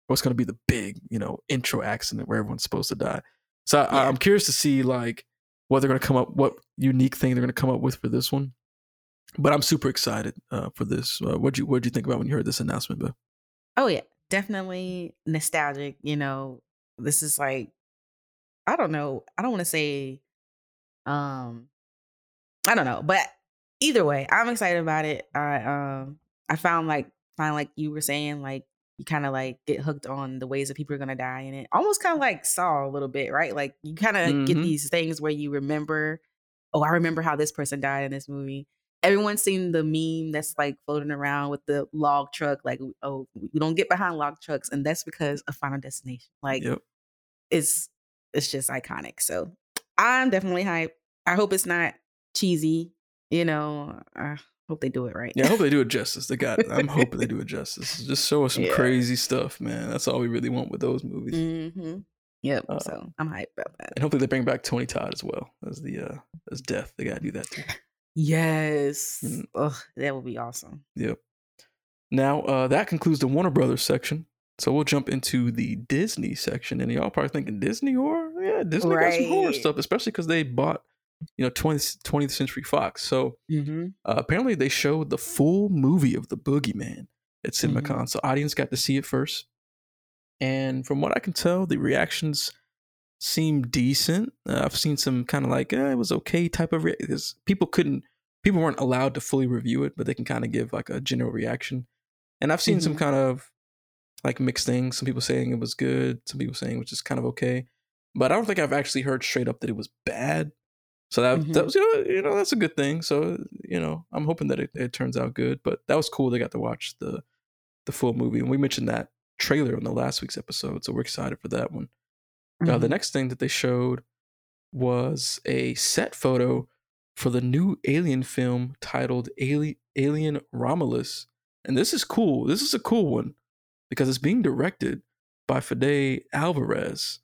what's going to be the big you know intro accident where everyone's supposed to die so I, Yeah. i'm curious to see like what they're going to come up what unique thing they're going to come up with for this one but i'm super excited uh, for this uh, what'd you what'd you think about when you heard this announcement Bill? Oh yeah, definitely nostalgic. You know, this is like I don't know. I don't want to say um I don't know, but either way, I'm excited about it. I um I found like find like you were saying, like you kind of like get hooked on the ways that people are gonna die in it. Almost kind of like Saw a little bit, right? Like you kind of get hmm these things where you remember, oh, I remember how this person died in this movie. Everyone's seen the meme that's like floating around with the log truck, like, oh, we don't get behind log trucks, and that's because of Final Destination. Like Yep. it's it's just iconic. So I'm definitely hyped. I hope it's not cheesy. You know, I hope they do it right. Yeah, I hope they do it justice. They got. It. I'm hoping they do it justice. Just show us some yeah. crazy stuff, man. That's all we really want with those movies. hmm Yep. Uh, so I'm hyped about that. and hopefully they bring back Tony Todd as well as the uh as Death. They gotta do that too. Yes. Mm, Ugh, that would be awesome. Yep. Now uh that concludes the Warner Brothers section. So we'll jump into the Disney section, and y'all probably thinking Disney horror. Yeah, Disney got some horror stuff, especially because they bought, you know, 20th, 20th Century Fox. So hmm uh, apparently they showed the full movie of the Boogeyman at Mhm. So audience got to see it first. And from what I can tell, the reactions seem decent. Uh, I've seen some kind of like eh, it was okay type of re- people couldn't people weren't allowed to fully review it, but they can kind of give like a general reaction. And I've seen some Mhm. kind of like mixed things. Some people saying it was good, some people saying it was just kind of okay. But I don't think I've actually heard straight up that it was bad. So that that Mhm. was you know, you know that's a good thing. So you know I'm hoping that it, it turns out good. But that was cool. They got to watch the the full movie, and we mentioned that trailer in the last week's episode, so we're excited for that one. Uh, the next thing that they showed was a set photo for the new Alien film titled Ali- Alien Romulus, and this is cool. This is a cool one because it's being directed by Fede Alvarez,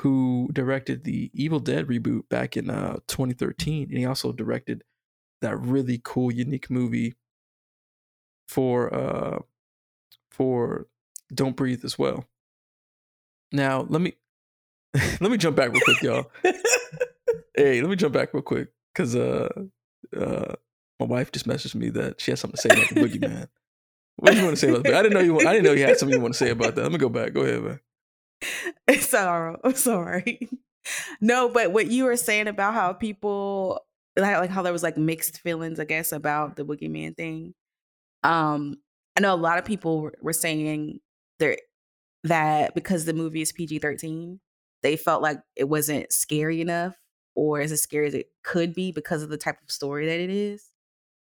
who directed the Evil Dead reboot back in uh, 2013, and he also directed that really cool, unique movie for uh, for Don't Breathe as well. Now let me let me jump back real quick, y'all. Hey, let me jump back real quick because uh, uh, my wife just messaged me that she has something to say about the boogeyman. What do you want to say about that? I didn't know you. I didn't know you had something you want to say about that. Let me go back. Go ahead, man. I'm sorry. No, but what you were saying about how people like, like how there was like mixed feelings, I guess, about the boogeyman thing. Um, I know a lot of people were- were saying there that because the movie is PG thirteen, they felt like it wasn't scary enough or as scary as it could be because of the type of story that it is.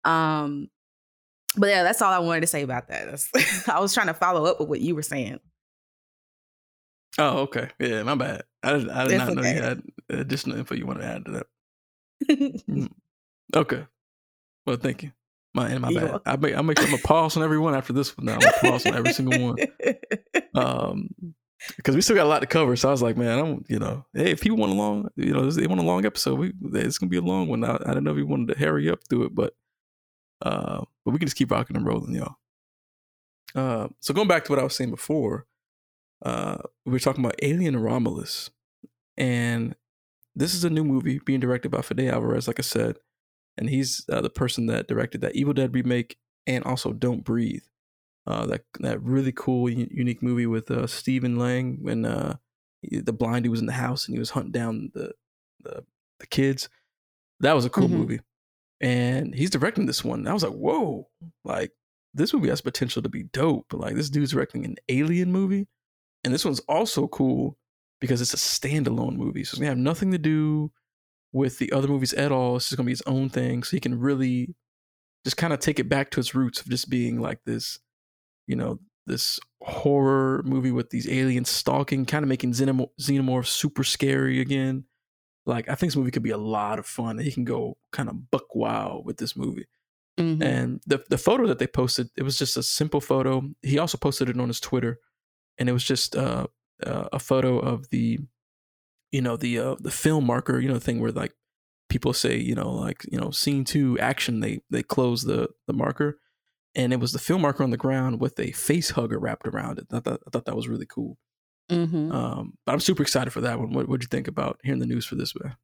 Um, but yeah, that's all I wanted to say about that. I was trying to follow up with what you were saying. Oh, okay. Yeah, my bad. I did, I did not know okay. you had additional info you want to add to that. Okay. Well, thank you. My and my You're bad. welcome. I make I make sure I'm gonna pause on every one after this one. Now I'm gonna pause on every single one. Um, because we still got a lot to cover. So I was like, man, I'm you know, hey, if people want a long, you know, they want a long episode, we it's gonna be a long one. I, I don't know if you wanted to hurry up through it, but uh, but we can just keep rocking and rolling, y'all. Uh, so going back to what I was saying before, uh, we were talking about Alien Romulus, and this is a new movie being directed by Fede Alvarez, like I said, and he's uh, the person that directed that Evil Dead remake and also Don't Breathe, uh, that that really cool, u- unique movie with uh, Stephen Lang when uh, the blind dude was in the house and he was hunting down the the, the kids. That was a cool Mhm. movie, and he's directing this one. I was like, whoa, like this movie has potential to be dope. Like this dude's directing an alien movie, and this one's also cool because it's a standalone movie, so it's gonna have nothing to do with the other movies at all. It's just gonna be its own thing, so he can really just kind of take it back to its roots of just being like this, you know, this horror movie with these aliens stalking, kind of making xenomorph, xenomorphs super scary again. Like I think this movie could be a lot of fun. He can go kind of buck wild with this movie. Mhm. And the the photo that they posted, it was just a simple photo. He also posted it on his Twitter, and it was just uh, uh, a photo of the, you know, the uh, the film marker. You know, thing where like people say, you know, like you know, scene two, action. They they close the the marker, and it was the film marker on the ground with a face hugger wrapped around it. I thought I thought that was really cool. Mhm. Um, but I'm super excited for that one. What what'd you think about hearing the news for this one?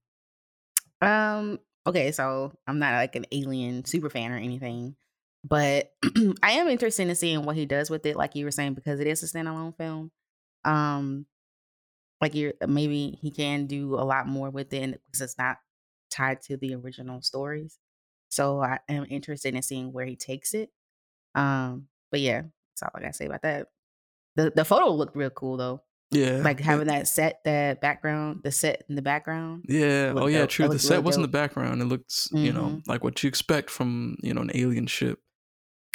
Um. Okay, so I'm not like an alien super fan or anything, but I am interested in seeing what he does with it. Like you were saying, because it is a standalone film. Um, like you're maybe he can do a lot more with it because it's not tied to the original stories. So I am interested in seeing where he takes it. Um, but yeah, That's all I gotta say about that. The the photo looked real cool though. Yeah, Like having that set, that background, the set in the background. Yeah. looked Oh, yeah. dope. True. The set was in the background. It looked, you know, Mhm. like what you expect from you know an alien ship.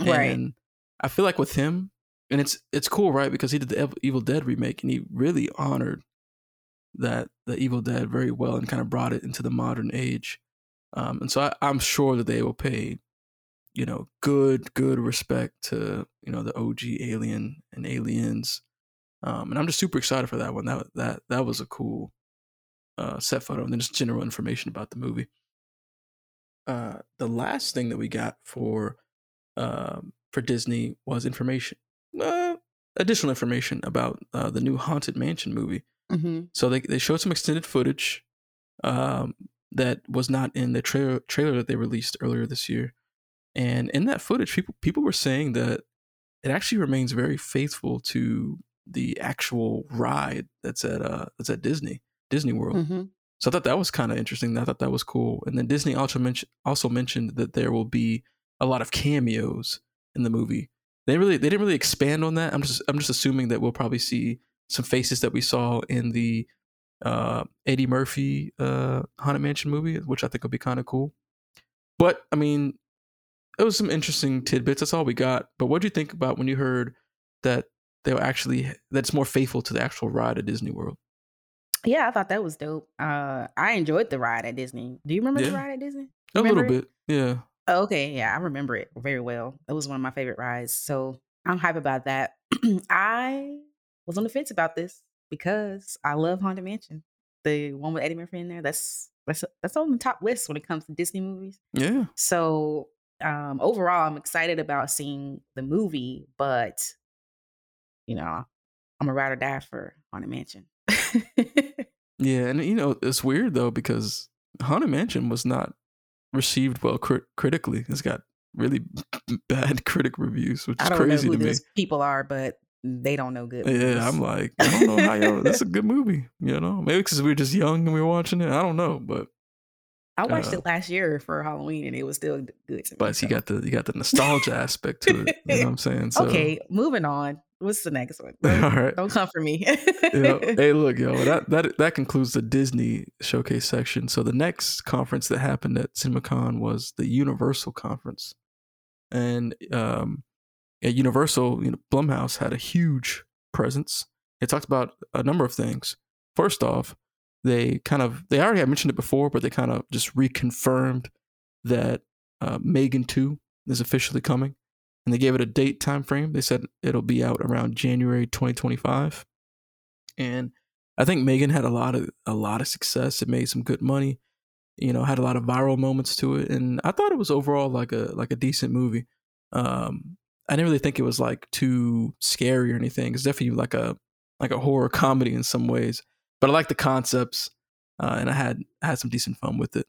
Right. And I feel like with him, and it's it's cool, right? Because he did the Evil Dead remake, and he really honored that the Evil Dead very well, and kind of brought it into the modern age. Um, and so I, I'm sure that they will pay, you know, good good respect to you know the OG Alien and Aliens. Um, and I'm just super excited for that one. That that that was a cool uh, set photo, and then just general information about the movie. Uh, the last thing that we got for um, for Disney was information, uh, additional information about uh, the new Haunted Mansion movie. Mm-hmm. So they they showed some extended footage um, that was not in the trailer trailer that they released earlier this year, and in that footage, people people were saying that it actually remains very faithful to the actual ride that's at uh that's at Disney Disney World. Mm-hmm. So I thought that was kind of interesting. I thought that was cool. And then Disney also mentioned also mentioned that there will be a lot of cameos in the movie. They really they didn't really expand on that. I'm just I'm just assuming that we'll probably see some faces that we saw in the uh, Eddie Murphy uh, Haunted Mansion movie, which I think will be kind of cool. But I mean, it was some interesting tidbits. That's all we got. But what do you think about when you heard that they were actually that's more faithful to the actual ride at Disney World? Yeah, I thought that was dope. Uh, I enjoyed the ride at Disney. Do you remember the ride at Disney? A little it? bit, yeah. Oh, okay, yeah, I remember it very well. It was one of my favorite rides, so I'm hype about that. I was on the fence about this because I love Haunted Mansion, the one with Eddie Murphy in there. That's that's that's on the top list when it comes to Disney movies. Yeah. So um, overall, I'm excited about seeing the movie, but you know, I'm a ride or die for Haunted Mansion. Yeah, and you know it's weird though because Haunted Mansion was not received well crit- critically. It's got really bad critic reviews, which is crazy to me. people are, but they don't know good. movies. Yeah, I'm like, I don't know how y'all. That's a good movie, you know. Maybe because we were just young and we were watching it. I don't know, but I watched uh, it last year for Halloween, and it was still good to me. but you got the you got the nostalgia aspect to it. You know what I'm saying? So, okay, moving on. What's the next one? all Don't, right. don't come for me. you know, hey, look, yo, that that that concludes the Disney showcase section. So the next conference that happened at CinemaCon was the Universal conference, and um, at Universal, you know, Blumhouse had a huge presence. They talked about a number of things. First off, they kind of they already had mentioned it before, but they kind of just reconfirmed that uh, Megan Two is officially coming, and they gave it a date time frame. They said it'll be out around January 2025 and I think Megan had a lot of a lot of success. It made some good money, you know, had a lot of viral moments to it, and I thought it was overall like a like a decent movie. Um, I didn't really think it was like too scary or anything. It's definitely like a like a horror comedy in some ways, but I like the concepts, uh, and I had had some decent fun with it.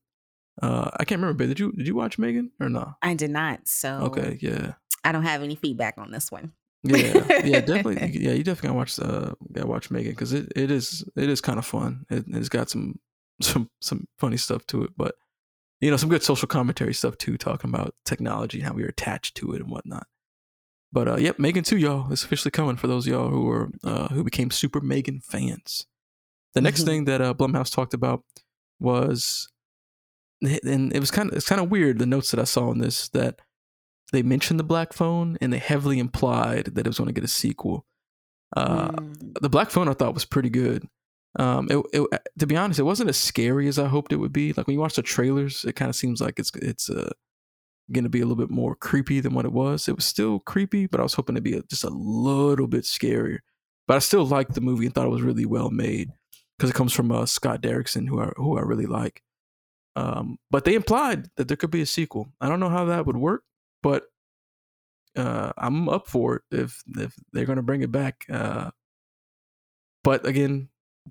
Uh, I can't remember, but did you did you watch Megan or not? I did not, so Okay, yeah. I don't have any feedback on this one. Yeah, yeah, definitely. Yeah, you definitely gotta watch. Uh, gotta watch Megan because it, it is it is kind of fun. It, it's got some some some funny stuff to it, but you know some good social commentary stuff too, talking about technology and how we are attached to it and whatnot. But uh, yep, Megan too, y'all. It's officially coming for those of y'all who are uh, who became super Megan fans. The next Mhm. thing that uh, Blumhouse talked about was, and it was kind of it's kind of weird. The notes that I saw in this that they mentioned the Black Phone and they heavily implied that it was going to get a sequel. Uh, Mm, The Black Phone I thought was pretty good. Um, it, it, to be honest, it wasn't as scary as I hoped it would be. Like when you watch the trailers, it kind of seems like it's it's uh, going to be a little bit more creepy than what it was. It was still creepy, but I was hoping to be a, just a little bit scarier. But I still liked the movie and thought it was really well made because it comes from uh, Scott Derrickson, who I who I really like. Um, but they implied that there could be a sequel. I don't know how that would work, but uh, I'm up for it if if they're going to bring it back. Uh, but again,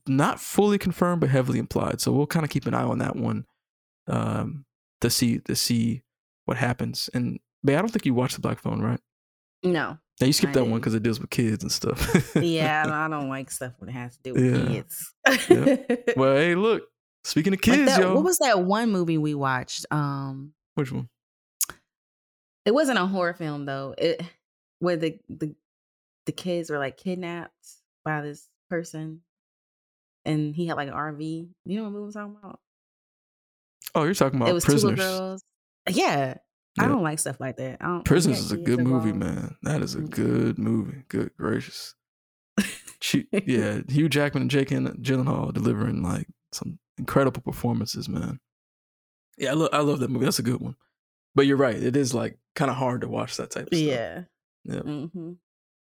not fully confirmed, but heavily implied. So we'll kind of keep an eye on that one um, to see to see what happens. And but I don't think you watched the Black Phone, right? no. Now you skipped that one because it deals with kids and stuff. Yeah, I don't like stuff when it has to do with Yeah. kids. well, hey, look. Speaking of Like kids, that- yo, what was that one movie we watched? Um, which one? It wasn't a horror film though. It where the the the kids were like kidnapped by this person, and he had like an RV. You know what movie I'm talking about? Oh, you're talking about It was two Prisoners. girls. Yeah, I don't like stuff like that. I don't. Prisoners is a good movie, involved. man. That is a good movie. Good gracious. She, yeah, Hugh Jackman and Jake Gyllenhaal delivering like some incredible performances, man. Yeah, I, lo- I love that movie. That's a good one. But you're right. It is like kind of hard to watch that type of stuff. Yeah. Yeah. hmm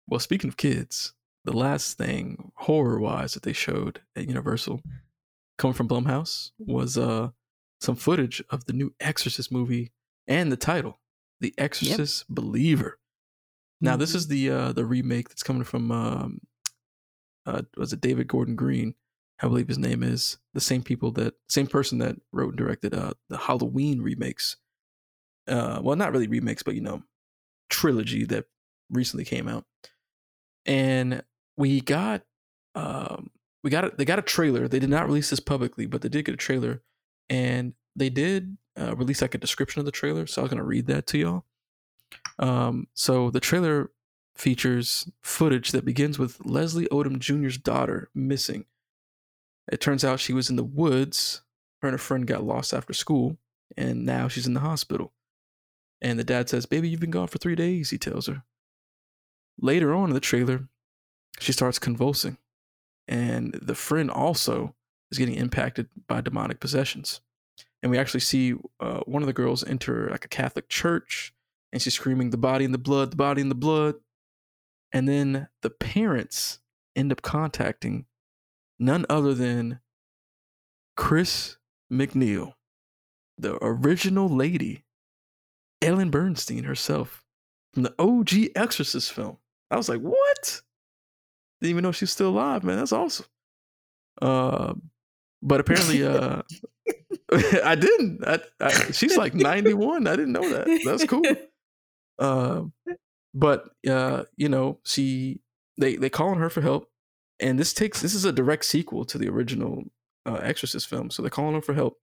Well, speaking of kids, the last thing horror wise that they showed at Universal, coming from Blumhouse, was uh some footage of the new Exorcist movie and the title, The Exorcist Believer. Now, this Mhm. is the uh the remake that's coming from um uh was it David Gordon Green? I believe his name is the same people that same person that wrote and directed uh the Halloween remakes. Uh well not really remix, but you know, trilogy that recently came out. And we got um we got a, they got a trailer. They did not release this publicly, but they did get a trailer and they did uh, release like a description of the trailer, so I was to read that to y'all. Um, so the trailer features footage that begins with Leslie Odom Jr.'s daughter missing. It turns out she was in the woods. Her and a friend got lost after school, and now she's in the hospital. And the dad says, Baby, you've been gone for three days, he tells her. Later on in the trailer, she starts convulsing, and the friend also is getting impacted by demonic possessions. And we actually see uh, one of the girls enter like a Catholic church, and she's screaming, The body and the blood, the body and the blood. And then the parents end up contacting none other than Chris MacNeil, the original lady, Ellen Burstyn herself, from the OG Exorcist film. I was like, what? Didn't even know she's still alive, man. That's awesome. Uh, but apparently, uh, I didn't. I, I, she's like 91. I didn't know that. That's cool. Uh, but uh, you know, she they they call on her for help, and this takes this is a direct sequel to the original uh, Exorcist film. So they're calling her for help,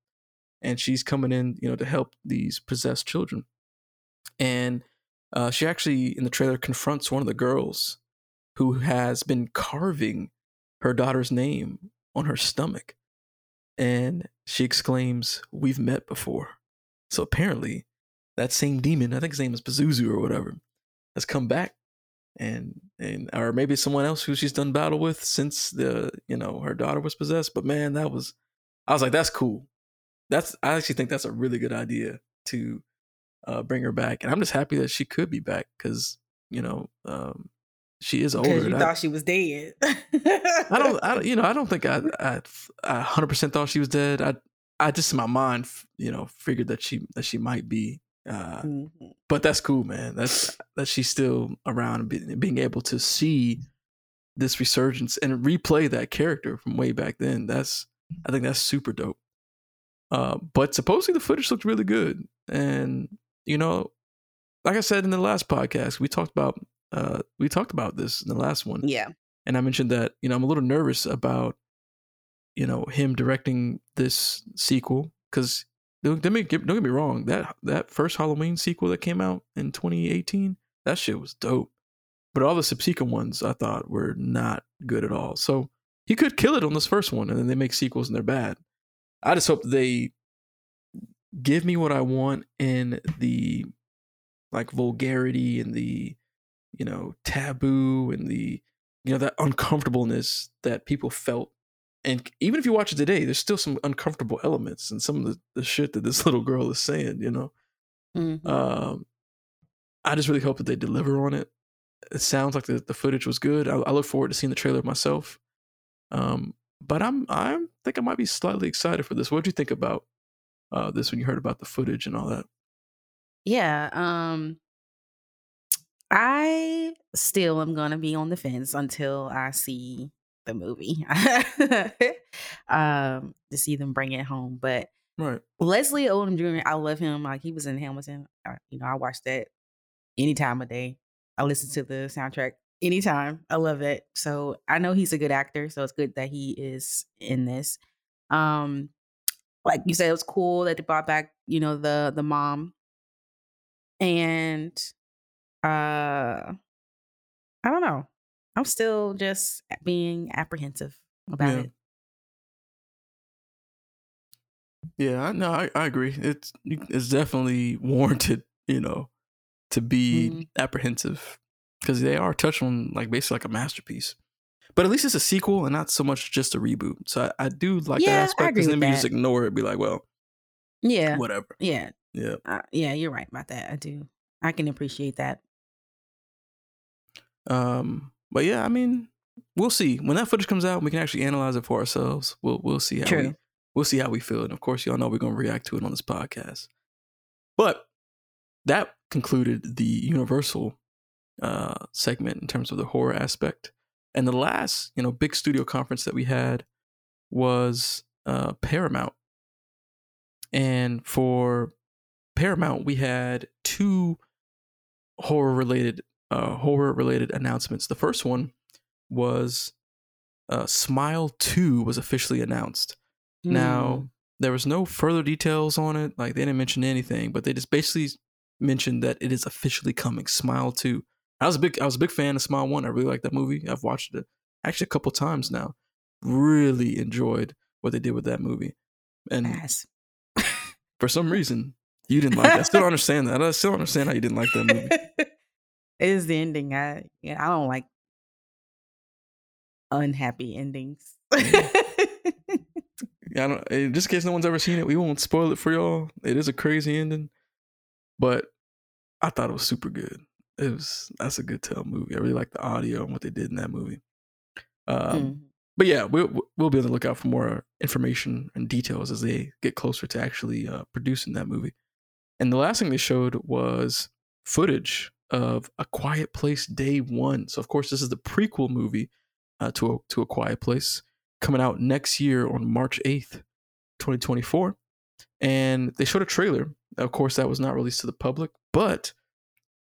and she's coming in, you know, to help these possessed children. And uh, she actually in the trailer confronts one of the girls who has been carving her daughter's name on her stomach, and she exclaims, "We've met before." So apparently, that same demon, I think his name is Pazuzu or whatever, has come back, and and or maybe someone else who she's done battle with since the you know her daughter was possessed. But man, that was, I was like, that's cool. That's I actually think that's a really good idea to uh, bring her back, and I'm just happy that she could be back because you know um, she is older. Because you and I- thought she was dead. I don't, I you know, I don't think I, I, I 100% thought she was dead. I, I just in my mind, you know, figured that she, that she might be. Uh, Mhm. but that's cool, man. That's that she's still around and be, being able to see this resurgence and replay that character from way back then. That's, I think that's super dope. Uh, but supposedly the footage looked really good, and you know, like I said in the last podcast, we talked about, uh, we talked about this in the last one Yeah. and I mentioned that you know I'm a little nervous about you know him directing this sequel because don't, don't get don't get me wrong that that first Halloween sequel that came out in 2018 that shit was dope, but all the subsequent ones I thought were not good at all. So he could kill it on this first one, and then they make sequels and they're bad. I just hope they give me what I want in the like vulgarity and the you know taboo and the you know that uncomfortableness that people felt. And even if you watch it today there's still some uncomfortable elements and some of the, the shit that this little girl is saying you know? Mhm. um i just really hope that they deliver on it. It sounds like the, the footage was good. I, I look forward to seeing the trailer myself. Um but i'm i think i might be slightly excited for this. What do you think about uh this when you heard about the footage and all that Yeah. Um I still am gonna be on the fence until I see the movie. um to see them bring it home. But right Leslie Odom Jr., I love him. Like he was in Hamilton. I, you know, I watch that any time of day. I listen to the soundtrack anytime. I love it. So I know he's a good actor. So it's good that he is in this. Um, like you said, it was cool that they brought back, you know, the the mom. And uh I don't know. I'm still just being apprehensive about Yeah. it. Yeah, I no, I, I agree. It's it's definitely warranted, you know, to be Mhm. apprehensive because they are touched on like basically like a masterpiece. But at least it's a sequel and not so much just a reboot. So I, I do like Yeah, that aspect because then we just ignore it, be like, well, Yeah, whatever. yeah, Yeah. uh, yeah. You're right about that. I do. I can appreciate that. Um, but yeah, I mean, we'll see when that footage comes out. We can actually analyze it for ourselves. We'll we'll see how we we'll see how we feel, and of course, y'all know we're gonna react to it on this podcast. But that concluded the Universal uh, segment in terms of the horror aspect, and the last you know big studio conference that we had was uh, Paramount, and for Paramount we had two horror related uh, horror related announcements. The first one was uh, Smile Two was officially announced. Now, Mm. there was no further details on it. Like they didn't mention anything, but they just basically mentioned that it is officially coming. Smile 2. I was a big I was a big fan of Smile 1. I really like that movie. I've watched it actually a couple times now. Really enjoyed what they did with that movie. And ass. for some reason, you didn't like it. I still don't understand that. I still don't understand how you didn't like that movie. it is the ending. I yeah, I don't like unhappy endings. Yeah, I don't, eh, just in case no one's ever seen it, we won't spoil it for y'all. It is a crazy ending, but I thought it was super good. It was that's a good tell movie. I really like the audio and what they did in that movie. Um, Mm. But yeah, we'll we'll be on the lookout for more information and details as they get closer to actually uh, producing that movie. And the last thing they showed was footage of A Quiet Place Day One. So of course, this is the prequel movie uh, to a, to A Quiet Place coming out next year on March eighth, twenty twenty four. And they showed a trailer. Of course, that was not released to the public, but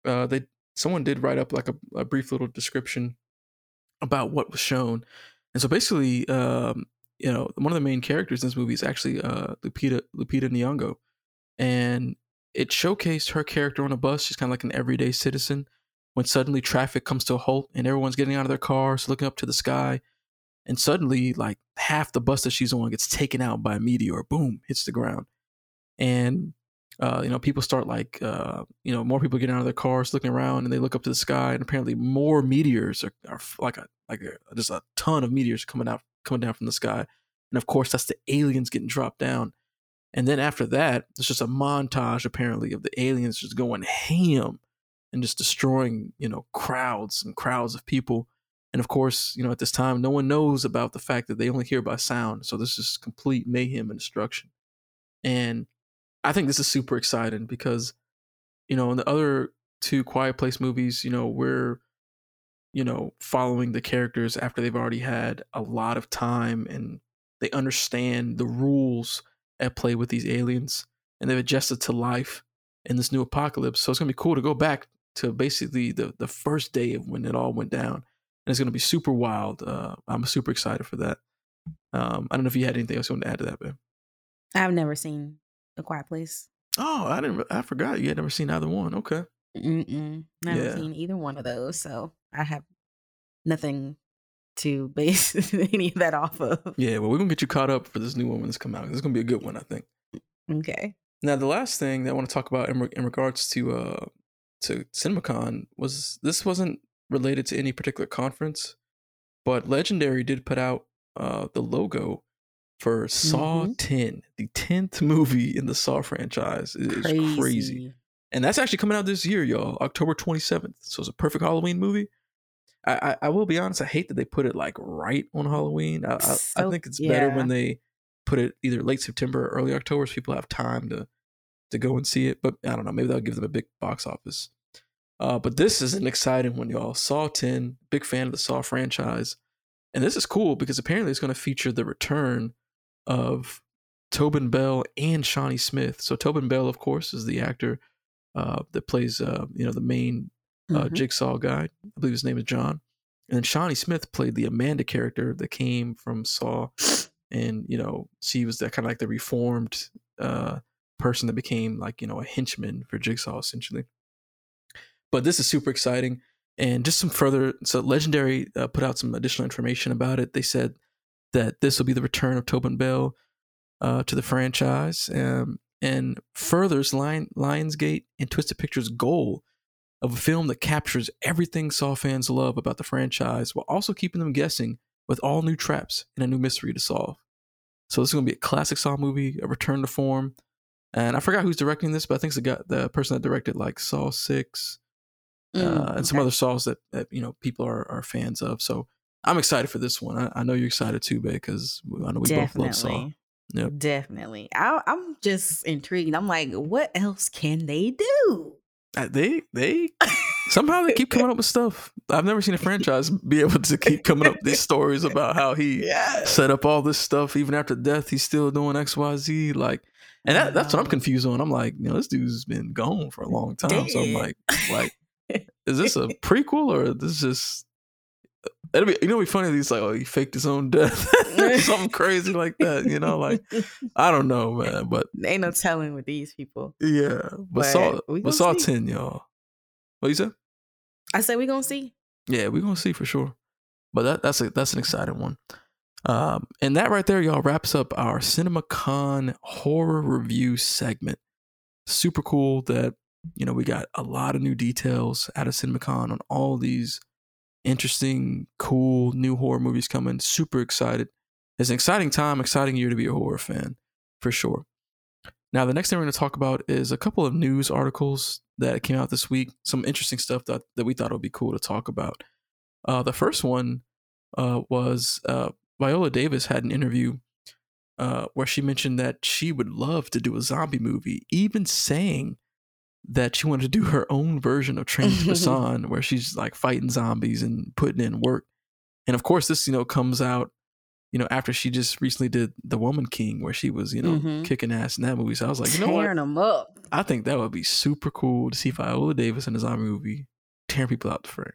uh, they someone did write up like a, a brief little description about what was shown. And so basically, um, you know, one of the main characters in this movie is actually uh, Lupita Lupita Nyong'o, and it showcased her character on a bus. She's kind of like an everyday citizen. When suddenly traffic comes to a halt and everyone's getting out of their cars, looking up to the sky, and suddenly like half the bus that she's on gets taken out by a meteor. Boom, hits the ground, and uh, you know people start like uh, you know more people getting out of their cars, looking around, and they look up to the sky, and apparently more meteors are, are like a like a, just a ton of meteors coming out coming down from the sky, and of course that's the aliens getting dropped down. And then after that, it's just a montage apparently of the aliens just going ham and just destroying, you know, crowds and crowds of people. And of course, you know, at this time, no one knows about the fact that they only hear by sound. So this is complete mayhem and destruction. And I think this is super exciting because, you know, in the other two Quiet Place movies, you know, we're, you know, following the characters after they've already had a lot of time and they understand the rules at play with these aliens and they've adjusted to life in this new apocalypse. So it's gonna be cool to go back to basically the the first day of when it all went down, and it's gonna be super wild. Uh, I'm super excited for that. Um, I don't know if you had anything else you want to add to that, man. I've never seen A Quiet Place. Oh, I didn't. I forgot you had never seen either one. Okay. Mm-mm, never Yeah. seen either one of those, so I have nothing to base any of that off of. Yeah. Well, we're gonna get you caught up for this new one when it's come out. It's gonna be a good one, I think. Okay. Now, the last thing that I want to talk about in, re- in regards to uh to CinemaCon was this wasn't related to any particular conference, but Legendary did put out uh the logo for Saw Mhm. 10, the 10th movie in the Saw franchise. It is crazy. And that's actually coming out this year, y'all, October 27th. So it's a perfect Halloween movie. I, I, I will be honest, I hate that they put it like right on Halloween. I, I, I think it's better when they put it either late September or early October so people have time to to go and see it. But I don't know, maybe that'll give them a big box office. Uh, but this is an exciting one, y'all. Saw 10, big fan of the Saw franchise. And this is cool because apparently it's going to feature the return of Tobin Bell and Shawnee Smith. So Tobin Bell, of course, is the actor uh, that plays uh, you know the main uh, Mhm. Jigsaw guy. I believe his name is John. And then Shawnee Smith played the Amanda character that came from Saw, and you know she was that kind of like the reformed uh, person that became like you know a henchman for Jigsaw essentially. But this is super exciting, and just some further. So Legendary uh, put out some additional information about it. They said that this will be the return of Tobin Bell uh, to the franchise, um, and furthers Lion, Lionsgate and Twisted Pictures' goal of a film that captures everything Saw fans love about the franchise, while also keeping them guessing with all new traps and a new mystery to solve. So this is going to be a classic Saw movie, a return to form. And I forgot who's directing this, but I think it's the guy, the person that directed like Saw Six, mm, uh, and okay. some other Saws that, that you know people are, are fans of. So I'm excited for this one. I, I know you're excited too, babe, because I know we Definitely. both love Saw. Yep. Definitely. I, I'm just intrigued. I'm like, what else can they do? Uh, they they somehow they keep coming up with stuff. I've never seen a franchise be able to keep coming up with these stories about how he yeah. set up all this stuff even after death. He's still doing X Y Z. Like, and that, that's what I'm confused on. I'm like, you know, this dude's been gone for a long time. Damn. So I'm like, like, is this a prequel or this just It'll be you know, be funny. He's like, oh, he faked his own death, something crazy like that. You know, like I don't know, man. But ain't no telling with these people. Yeah, but, but saw, but saw see. ten, y'all. What you said? I said we gonna see. Yeah, we gonna see for sure. But that that's a that's an exciting one. Um, and that right there, y'all, wraps up our CinemaCon horror review segment. Super cool that you know we got a lot of new details out of CinemaCon on all these interesting, cool new horror movies coming. Super excited. It's an exciting time, exciting year to be a horror fan, for sure. Now, the next thing we're going to talk about is a couple of news articles that came out this week. Some interesting stuff that, that we thought would be cool to talk about. Uh, the first one uh, was uh, Viola Davis had an interview uh, where she mentioned that she would love to do a zombie movie, even saying that she wanted to do her own version of Train to Busan, where she's like fighting zombies and putting in work. And of course, this you know comes out, you know, after she just recently did The Woman King, where she was you know mm-hmm. kicking ass in that movie. So I was like, you know tearing what? them up. I think that would be super cool to see Viola Davis in a zombie movie tearing people out the frame.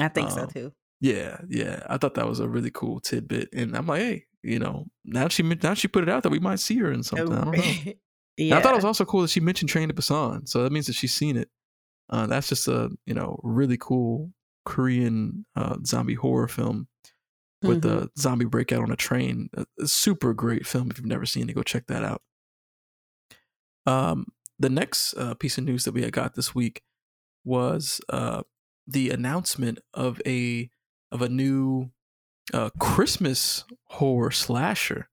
I think um, so too. Yeah, yeah. I thought that was a really cool tidbit, and I'm like, hey, you know, now she now she put it out that we might see her in something. I don't know. Yeah. I thought it was also cool that she mentioned Train to Busan, so that means that she's seen it. Uh, that's just a you know really cool Korean uh, zombie horror film with mm-hmm. a zombie breakout on a train. A, a, super great film. If you've never seen it, go check that out. Um, the next uh, piece of news that we had got this week was uh, the announcement of a of a new uh, Christmas horror slasher.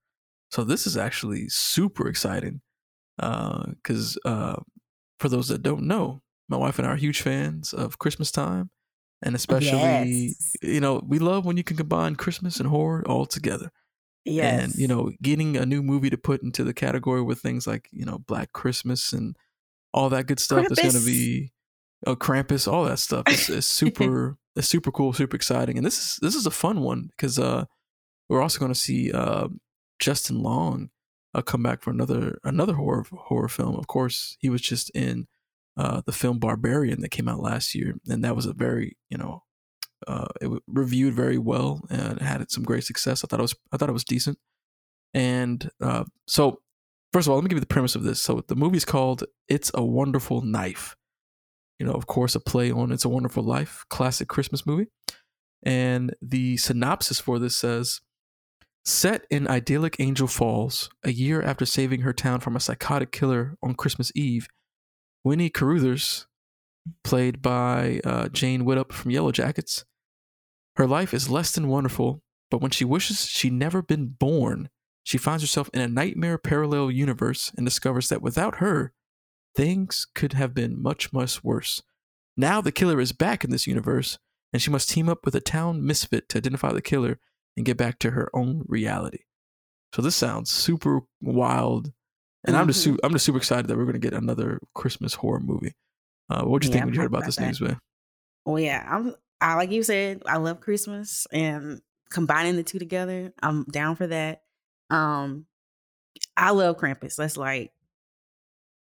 So this is actually super exciting because uh, uh, for those that don't know, my wife and I are huge fans of Christmas time, and especially yes. you know we love when you can combine Christmas and horror all together. Yes. And you know, getting a new movie to put into the category with things like you know Black Christmas and all that good stuff Krampus. is going to be oh Krampus, all that stuff is, is super it's super cool, super exciting, and this is this is a fun one because uh, we're also going to see uh, Justin Long uh, come back for another another horror horror film. Of course, he was just in uh, the film Barbarian that came out last year, and that was a very you know uh, it reviewed very well and had some great success. I thought it was I thought it was decent. And uh, so, first of all, let me give you the premise of this. So the movie's called "It's a Wonderful Knife." You know, of course, a play on "It's a Wonderful Life," classic Christmas movie. And the synopsis for this says Set in idyllic Angel Falls, a year after saving her town from a psychotic killer on Christmas Eve, Winnie Carruthers, played by uh, Jane Widdop from Yellowjackets, her life is less than wonderful, but when she wishes she'd never been born, she finds herself in a nightmare parallel universe and discovers that without her, things could have been much, much worse. Now the killer is back in this universe, and she must team up with a town misfit to identify the killer and get back to her own reality. So this sounds super wild, and mm-hmm. I'm just su- I'm just super excited that we're going to get another Christmas horror movie. Uh, what do you yeah, think when you heard about, about this that. news, man? Well, yeah, I'm. I like you said, I love Christmas, and combining the two together, I'm down for that. Um, I love Krampus. That's like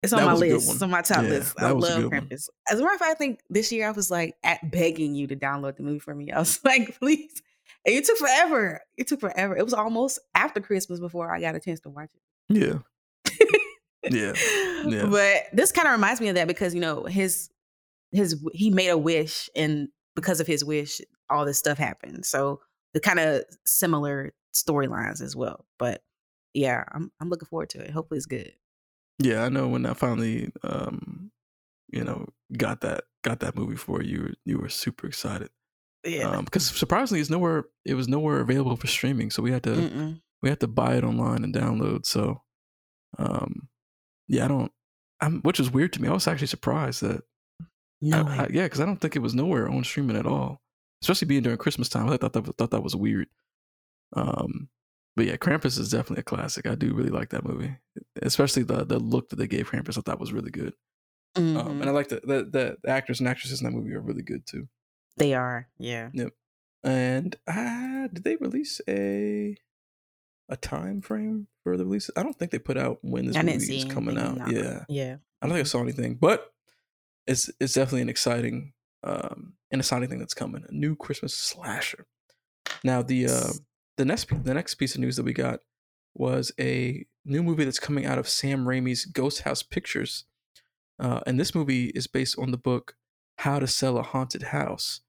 it's on that my list. It's on my top yeah, list. I love Krampus. As a matter of fact, I think this year I was like at begging you to download the movie for me. I was like, please, and it took forever. It took forever. It was almost after Christmas before I got a chance to watch it. Yeah. yeah. Yeah. But this kind of reminds me of that because, you know, his his he made a wish and because of his wish, all this stuff happened. So the kind of similar storylines as well. But yeah, I'm I'm looking forward to it. Hopefully it's good. Yeah, I know when I finally um you know got that got that movie for you you were super excited. Yeah. Um because surprisingly it's nowhere it was nowhere available for streaming, so we had to Mm-mm. we had to buy it online and download. So um yeah, I don't I'm which was weird to me. I was actually surprised that No I- I- yeah, because I don't think it was nowhere on streaming at all, especially being during Christmas time. I thought that thought that was weird. Um, but yeah, Krampus is definitely a classic. I do really like that movie, especially the the look that they gave Krampus. I thought was really good. Um, Mhm. and I like the, the the the actors and actresses in that movie are really good too. They are. Yeah. Yep. And uh, did they release a a time frame for the release? I don't think they put out when this I movie is coming out. no. Yeah, Yeah. I don't think I saw anything, but it's it's definitely an exciting um an exciting thing that's coming. A new Christmas slasher. Now the uh the next the next piece of news that we got was a new movie that's coming out of Sam Raimi's Ghost House Pictures. Uh, and this movie is based on the book How to Sell a Haunted House.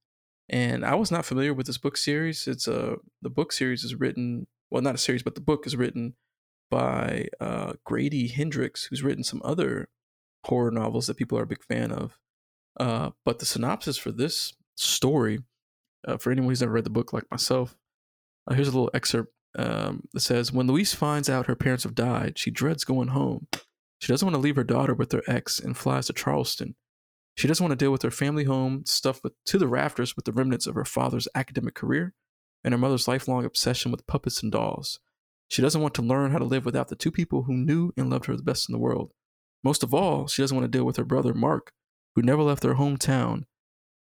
And I was not familiar with this book series. It's a the book series is written well, not a series, but the book is written by uh, Grady Hendrix, who's written some other horror novels that people are a big fan of. Uh, but the synopsis for this story, uh, for anyone who's never read the book like myself, uh, here's a little excerpt um, that says When Louise finds out her parents have died, she dreads going home. She doesn't want to leave her daughter with her ex and flies to Charleston. She doesn't want to deal with her family home stuffed with, to the rafters with the remnants of her father's academic career and her mother's lifelong obsession with puppets and dolls. She doesn't want to learn how to live without the two people who knew and loved her the best in the world. Most of all, she doesn't want to deal with her brother, Mark, who never left their hometown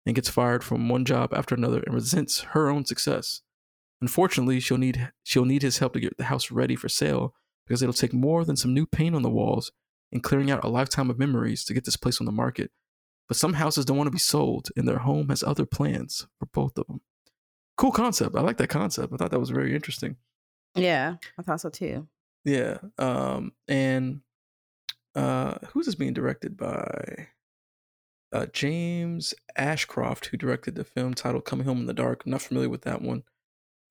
and gets fired from one job after another and resents her own success. Unfortunately, she'll need she'll need his help to get the house ready for sale because it'll take more than some new paint on the walls and clearing out a lifetime of memories to get this place on the market. But some houses don't want to be sold, and their home has other plans for both of them. Cool concept. I like that concept. I thought that was very interesting. Yeah. I thought so too. Yeah. Um, and uh, who's this being directed by? Uh, James Ashcroft, who directed the film titled "Coming Home in the Dark." I'm not familiar with that one,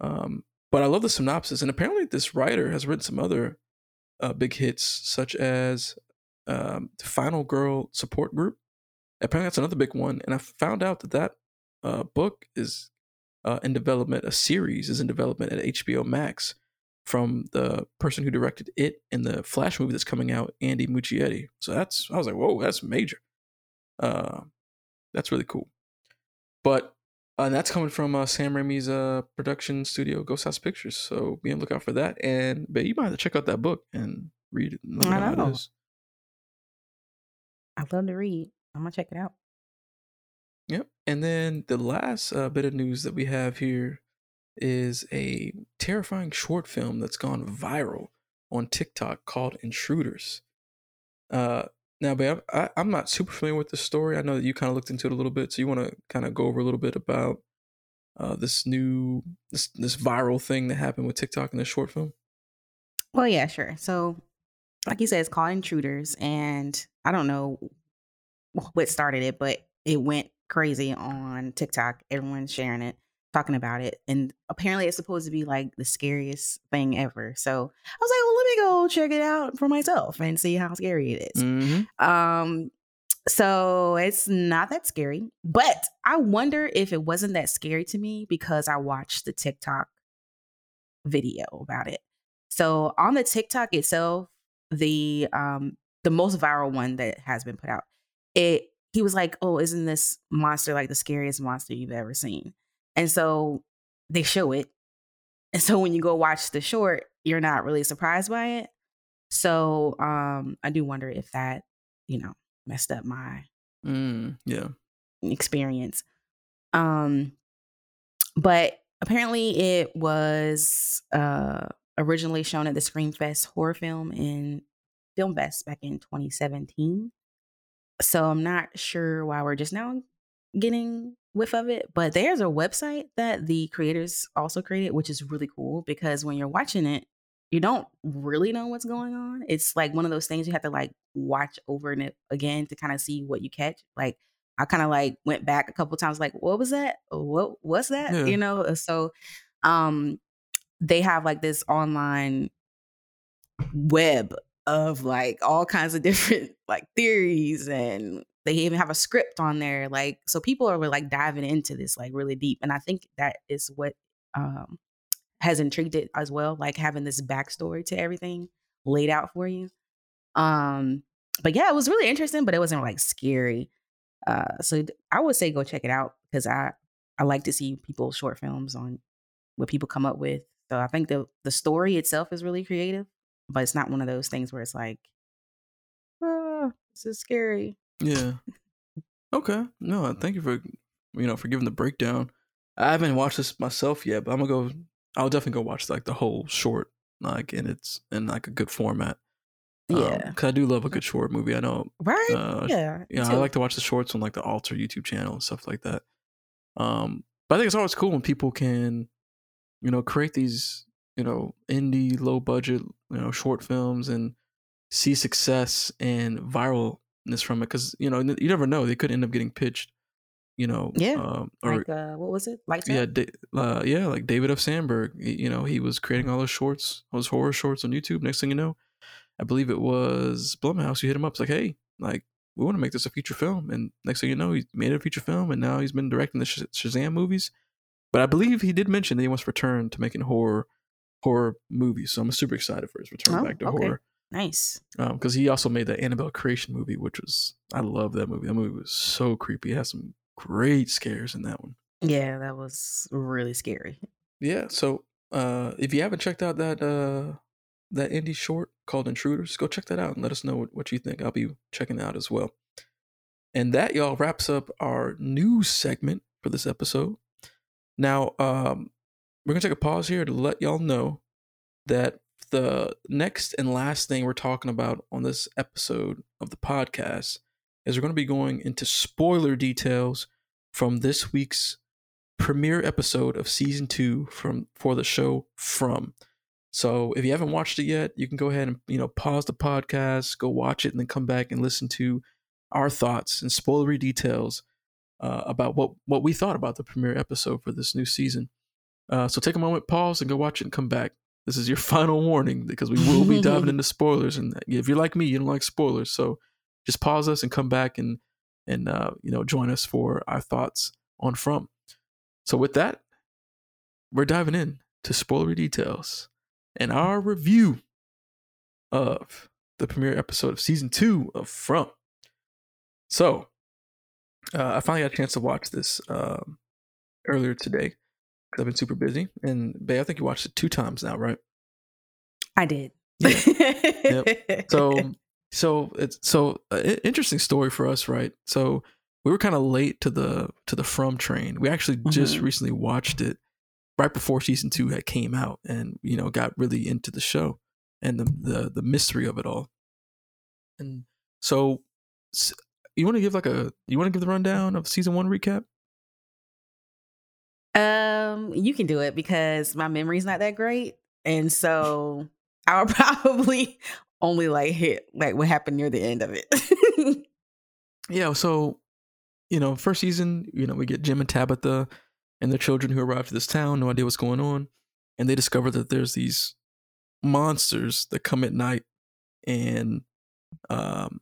um, but I love the synopsis. And apparently, this writer has written some other uh, big hits, such as um, the Final Girl Support Group. Apparently, that's another big one. And I found out that that uh, book is uh, in development. A series is in development at HBO Max from the person who directed it in the Flash movie that's coming out, Andy Muschietti. So that's I was like, whoa, that's major. Uh, that's really cool. But uh, and that's coming from uh, Sam Raimi's uh, production studio, Ghost House Pictures. So be on the lookout for that. And but you might have to check out that book and read it. And I know how know. it is. I love to read. I'm gonna check it out. Yep. And then the last uh, bit of news that we have here is a terrifying short film that's gone viral on TikTok called Intruders. Uh, now, babe, I, I'm not super familiar with the story. I know that you kind of looked into it a little bit, so you want to kind of go over a little bit about uh, this new this this viral thing that happened with TikTok in this short film. Well, yeah, sure. So, like you said, it's called Intruders, and I don't know what started it, but it went crazy on TikTok. Everyone's sharing it, talking about it, and apparently it's supposed to be like the scariest thing ever. So I was like, well, let me go check it out for myself and see how scary it is. Mm-hmm. Um, so it's not that scary, but I wonder if it wasn't that scary to me because I watched the TikTok video about it. So on the TikTok itself, the um the most viral one that has been put out, it he was like, "Oh, isn't this monster like the scariest monster you've ever seen?" And so they show it. And so when you go watch the short, you're not really surprised by it. So um I do wonder if that, you know, messed up my Mm, yeah. experience. Um, but apparently it was uh originally shown at the Screamfest horror film in Film Fest back in 2017. So I'm not sure why we're just now getting whiff of it, but there's a website that the creators also created, which is really cool because when you're watching it, you don't really know what's going on. It's like one of those things you have to like watch over and it again to kind of see what you catch. Like I kind of like went back a couple times, like, what was that? What was that? Yeah. You know. uh, So, um, they have like this online web of like all kinds of different like theories and they even have a script on there like so people are like diving into this like really deep and i think that is what um has intrigued it as well like having this backstory to everything laid out for you. Um but yeah it was really interesting but it wasn't like scary. Uh so i would say go check it out because i i like to see people's short films on what people come up with so i think the the story itself is really creative but it's not one of those things where it's like ah, this is scary Yeah. Okay. No, thank you for you know for giving the breakdown. I haven't watched this myself yet, but I'm gonna go. I'll definitely go watch like the whole short, like in its in like a good format. Yeah. because I do love a good short movie. I know. right Uh, yeah Yeah, I like to watch the shorts on like the Alter YouTube channel and stuff like that. Um, but I think it's always cool when people can, you know, create these, you know, indie, low budget, you know, short films and see success and viralness from it. Because you know, you never know; they could end up getting pitched. You know, Yeah, um, or like uh what was it lights yeah, da- uh, yeah, like David F. Sandberg. You know, he was creating all those shorts, those horror shorts on YouTube. Next thing you know, I believe it was Blumhouse. You hit him up, it's like, hey, like we want to make this a feature film. And next thing you know, he made it a feature film, and now he's been directing the Sh- Shazam movies. But I believe he did mention that he wants to return to making horror horror movies. So I'm super excited for his return Oh, back to okay. horror nice because he also made the Annabelle Creation movie, which was I love that movie. That movie was so creepy. It has some great scares in that one. yeah that was really scary Yeah. So uh, if you haven't checked out that uh, that indie short called Intruders, go check that out and let us know what, what you think. I'll be checking it out as well. And that y'all wraps up our news segment for this episode. Now, um, we're gonna take a pause here to let y'all know that the next and last thing we're talking about on this episode of the podcast is we're going to be going into spoiler details from this week's premiere episode of season two from for the show from. So if you haven't watched it yet, you can go ahead and you know pause the podcast, go watch it, and then come back and listen to our thoughts and spoilery details uh, about what what we thought about the premiere episode for this new season. Uh, so take a moment, pause, and go watch it and come back. This is your final warning because we will be diving into spoilers, and if you're like me, you don't like spoilers, so just pause us and come back and and uh, you know join us for our thoughts on From. So with that, we're diving in to spoilery details and our review of the premiere episode of season two of From. So uh, I finally got a chance to watch this um, earlier today I've been super busy. And Bay, I think you watched it two times now, right? i did Yeah. So so it's so uh, interesting story for us, right? So we were kind of late to the to the From train. We actually just Mhm. recently watched it right before season two had came out, and you know got really into the show and the the, the mystery of it all. And so, you want to give like a you want to give the rundown of season one recap? Um you can do it because my memory's not that great and so i'll probably only like hit like what happened near the end of it Yeah, so you know, first season, you know, we get Jim and Tabitha and their children who arrive to this town, no idea what's going on, and they discover that there's these monsters that come at night and um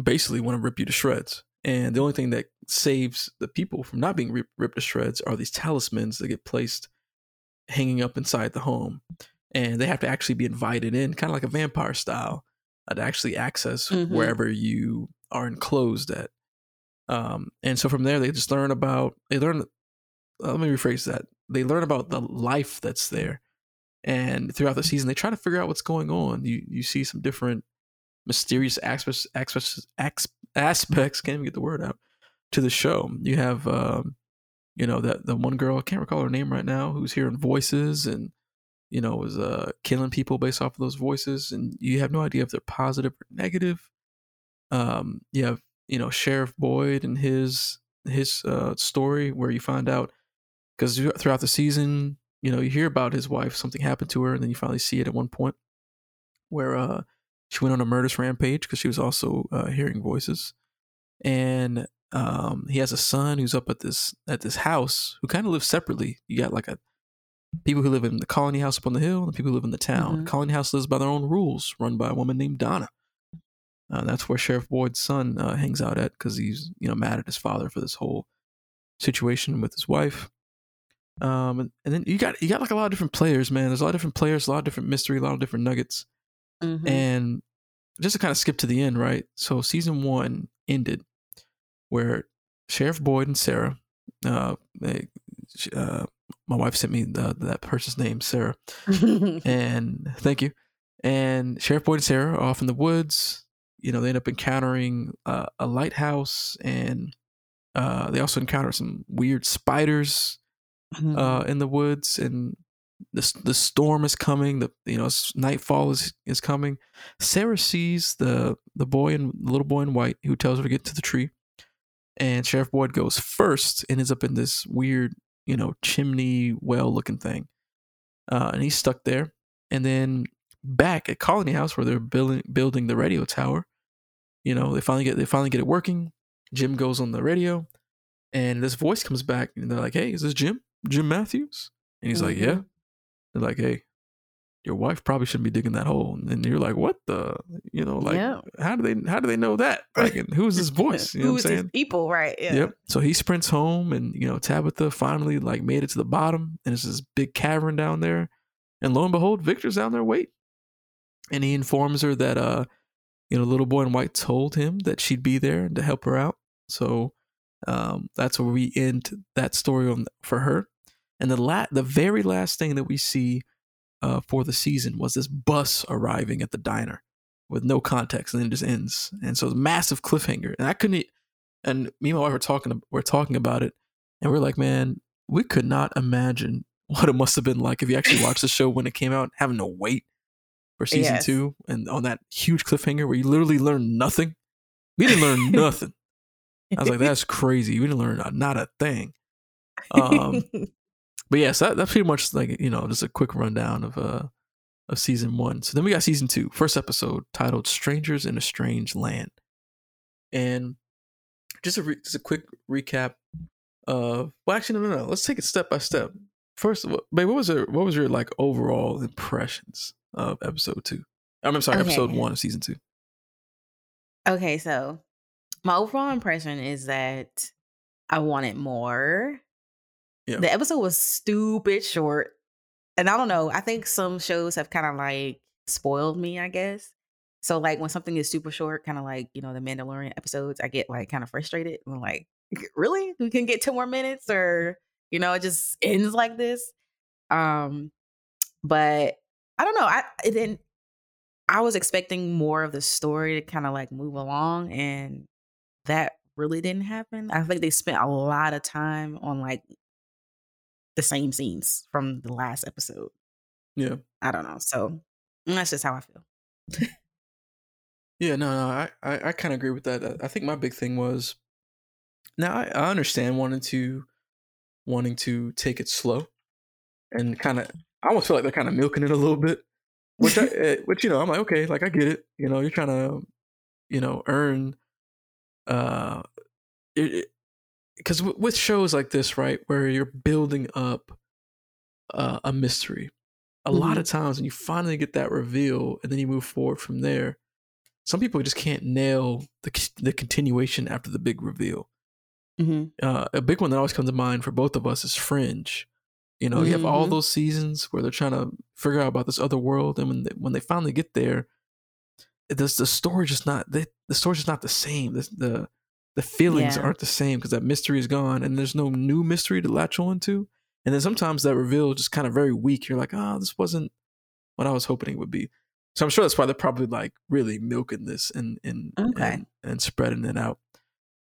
basically want to rip you to shreds. And the only thing that saves the people from not being ripped to shreds are these talismans that get placed hanging up inside the home. And they have to actually be invited in, kind of like a vampire style, uh, to actually access Mhm. wherever you are enclosed at. Um, and so from there, they just learn about, they learn, uh, let me rephrase that. They learn about the life that's there. And throughout the season, they try to figure out what's going on. You, you see some different mysterious aspects, aspects, aspects, can't even get the word out, to the show. You have, um, you know, that the one girl, I can't recall her name right now, who's hearing voices and, you know, was uh, killing people based off of those voices. And you have no idea if they're positive or negative. Um, you have, you know, Sheriff Boyd and his his uh, story where you find out because throughout the season, you know, you hear about his wife, something happened to her, and then you finally see it at one point where uh, she went on a murderous rampage because she was also uh, hearing voices. and um, he has a son who's up at this at this house who kind of lives separately. You got like a people who live in the colony house up on the hill, and the people who live in the town. Mhm. Colony house lives by their own rules, run by a woman named Donna. Uh, that's where Sheriff Boyd's son uh, hangs out at because he's you know mad at his father for this whole situation with his wife. Um, and, and then you got you got like a lot of different players, man. There's a lot of different players, a lot of different mystery, a lot of different nuggets. Mhm. And just to kind of skip to the end, right? So season one ended where Sheriff Boyd and Sarah, uh, they, uh my wife sent me the, that person's name, Sarah, and thank you. And Sheriff Boyd and Sarah are off in the woods. You know, they end up encountering uh, a lighthouse, and uh, they also encounter some weird spiders Mhm. uh, in the woods, and the the storm is coming. The you know nightfall is is coming. Sarah sees the the boy and the little boy in white who tells her to get to the tree, and Sheriff Boyd goes first and ends up in this weird you know chimney well looking thing, uh, and he's stuck there. And then back at Colony House where they're building building the radio tower, you know they finally get they finally get it working. Jim goes on the radio, and this voice comes back, and they're like, "Hey, is this Jim? Jim Matthews?" And he's like, Mhm. "Yeah." They're like, "Hey, your wife probably shouldn't be digging that hole." And you're like, "What the? You know, like, Yeah. how do they how do they know that? Like, and who's this voice? You know Who what is I'm these saying?" people, right? Yeah. Yep. So he sprints home, and you know Tabitha finally like made it to the bottom, and it's this big cavern down there, and lo and behold, Victor's down there waiting, and he informs her that uh, you know, little boy in white told him that she'd be there and to help her out. So um, that's where we end that story on for her. And the la- the very last thing that we see uh, for the season was this bus arriving at the diner with no context, and then it just ends. And so it's a massive cliffhanger. And I couldn't. And me and my wife were talking. We're talking about it, and we're like, man, we could not imagine what it must have been like if you actually watched the show when it came out, having to wait for season Yes. two, and on that huge cliffhanger where you literally learn nothing. We didn't learn nothing. I was like, that's crazy. We didn't learn not a thing. Um, but yes, that, that's pretty much like you know just a quick rundown of uh of season one. So then we got season two, first episode titled "Strangers in a Strange Land," and just a re- just a quick recap of well, actually no no no. Let's take it step by step. First of all, babe, what was your what was your like overall impressions of episode two? I'm sorry, episode one of season two. okay, so my overall impression is that I wanted more. Yeah. The episode was stupid short. And I don't know, I think some shows have kind of like spoiled me, I guess. So like when something is super short, kind of like, you know, the Mandalorian episodes, I get like kind of frustrated. I'm like, really? We can get two more minutes or, you know, it just ends like this. Um, but I don't know. I then I was expecting more of the story to kind of like move along and that really didn't happen. I think they spent a lot of time on like the same scenes from the last episode. Yeah. I don't know. So that's just how I feel. Yeah, no, no, I, I, I kind of agree with that. I- think my big thing was now I, I understand wanting to wanting to take it slow and kind of I almost feel like they're kind of milking it a little bit, which I eh, which you know I'm like okay, like I get it. You know, you're trying to you know earn uh because with shows like this, right, where you're building up uh, a mystery, a lot of times when you finally get that reveal and then you move forward from there, some people just can't nail the the continuation after the big reveal. hmm Uh, a big one that always comes to mind for both of us is Fringe. You know, you have all Mhm. those seasons where they're trying to figure out about this other world, and when they, when they finally get there, it does the story just not the the story's just not the same. The the, the feelings Yeah. aren't the same because that mystery is gone, and there's no new mystery to latch on to. And then sometimes that reveal is just kind of very weak. You're like, oh, this wasn't what I was hoping it would be. So I'm sure that's why they're probably like really milking this and and Okay. and, and spreading it out.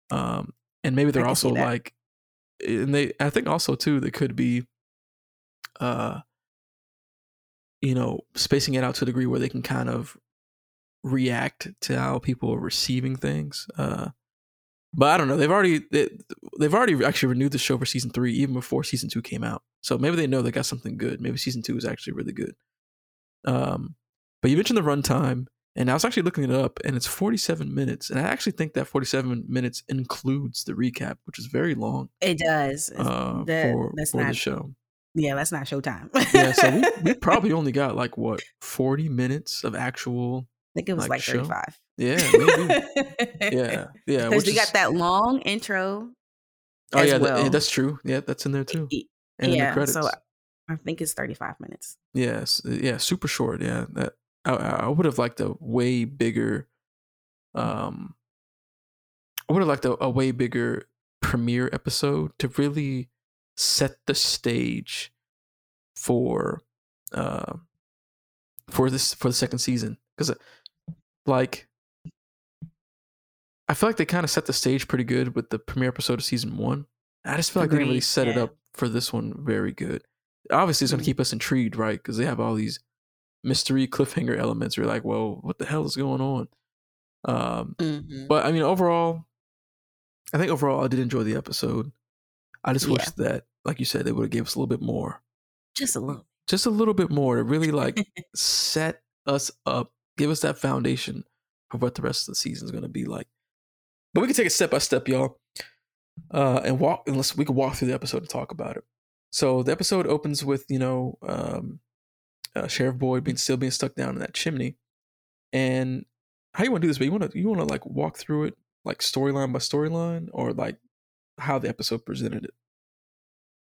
Um, and maybe they're also like, and they I think also too they could be, uh, you know, spacing it out to a degree where they can kind of react to how people are receiving things. Uh, but I don't know. They've already they, they've already actually renewed the show for season three even before season two came out. So maybe they know they got something good. Maybe season two is actually really good. Um, but you mentioned the runtime, And I was actually looking it up, and it's 47 minutes. And I actually think that 47 minutes includes the recap, which is very long. It does. Uh, that, for, that's for not, the show. Yeah, that's not Showtime. yeah, so we, we, probably only got like what 40 minutes of actual. I think it was like, like 35. Yeah, maybe. yeah, yeah. Because we got that long intro. Oh yeah, well. that, that's true. Yeah, that's in there too. And yeah, so I think it's 35 minutes. Yes, yeah, super short. Yeah, that I, I would have liked a way bigger. Um, I would have liked a, a way bigger premiere episode to really set the stage for uh for this for the second season because uh, like I feel like they kind of set the stage pretty good with the premiere episode of season one. I just feel like they really set yeah. it up for this one very good. Obviously, it's going to mm-hmm. keep us intrigued, right? Because they have all these mystery cliffhanger elements. You're like, well, what the hell is going on? Um, mm-hmm. But I mean, overall, I think overall I did enjoy the episode. I just yeah. wish that, like you said, they would have gave us a little bit more. Just a little. Just a little bit more to really like set us up, give us that foundation of what the rest of the season is going to be like. But we can take it step by step, y'all, uh, and walk. Unless we can walk through the episode and talk about it. So the episode opens with you know um, uh, Sheriff Boyd being still being stuck down in that chimney, and how you want to do this? But you want to you want to like walk through it like storyline by storyline, or like how the episode presented it.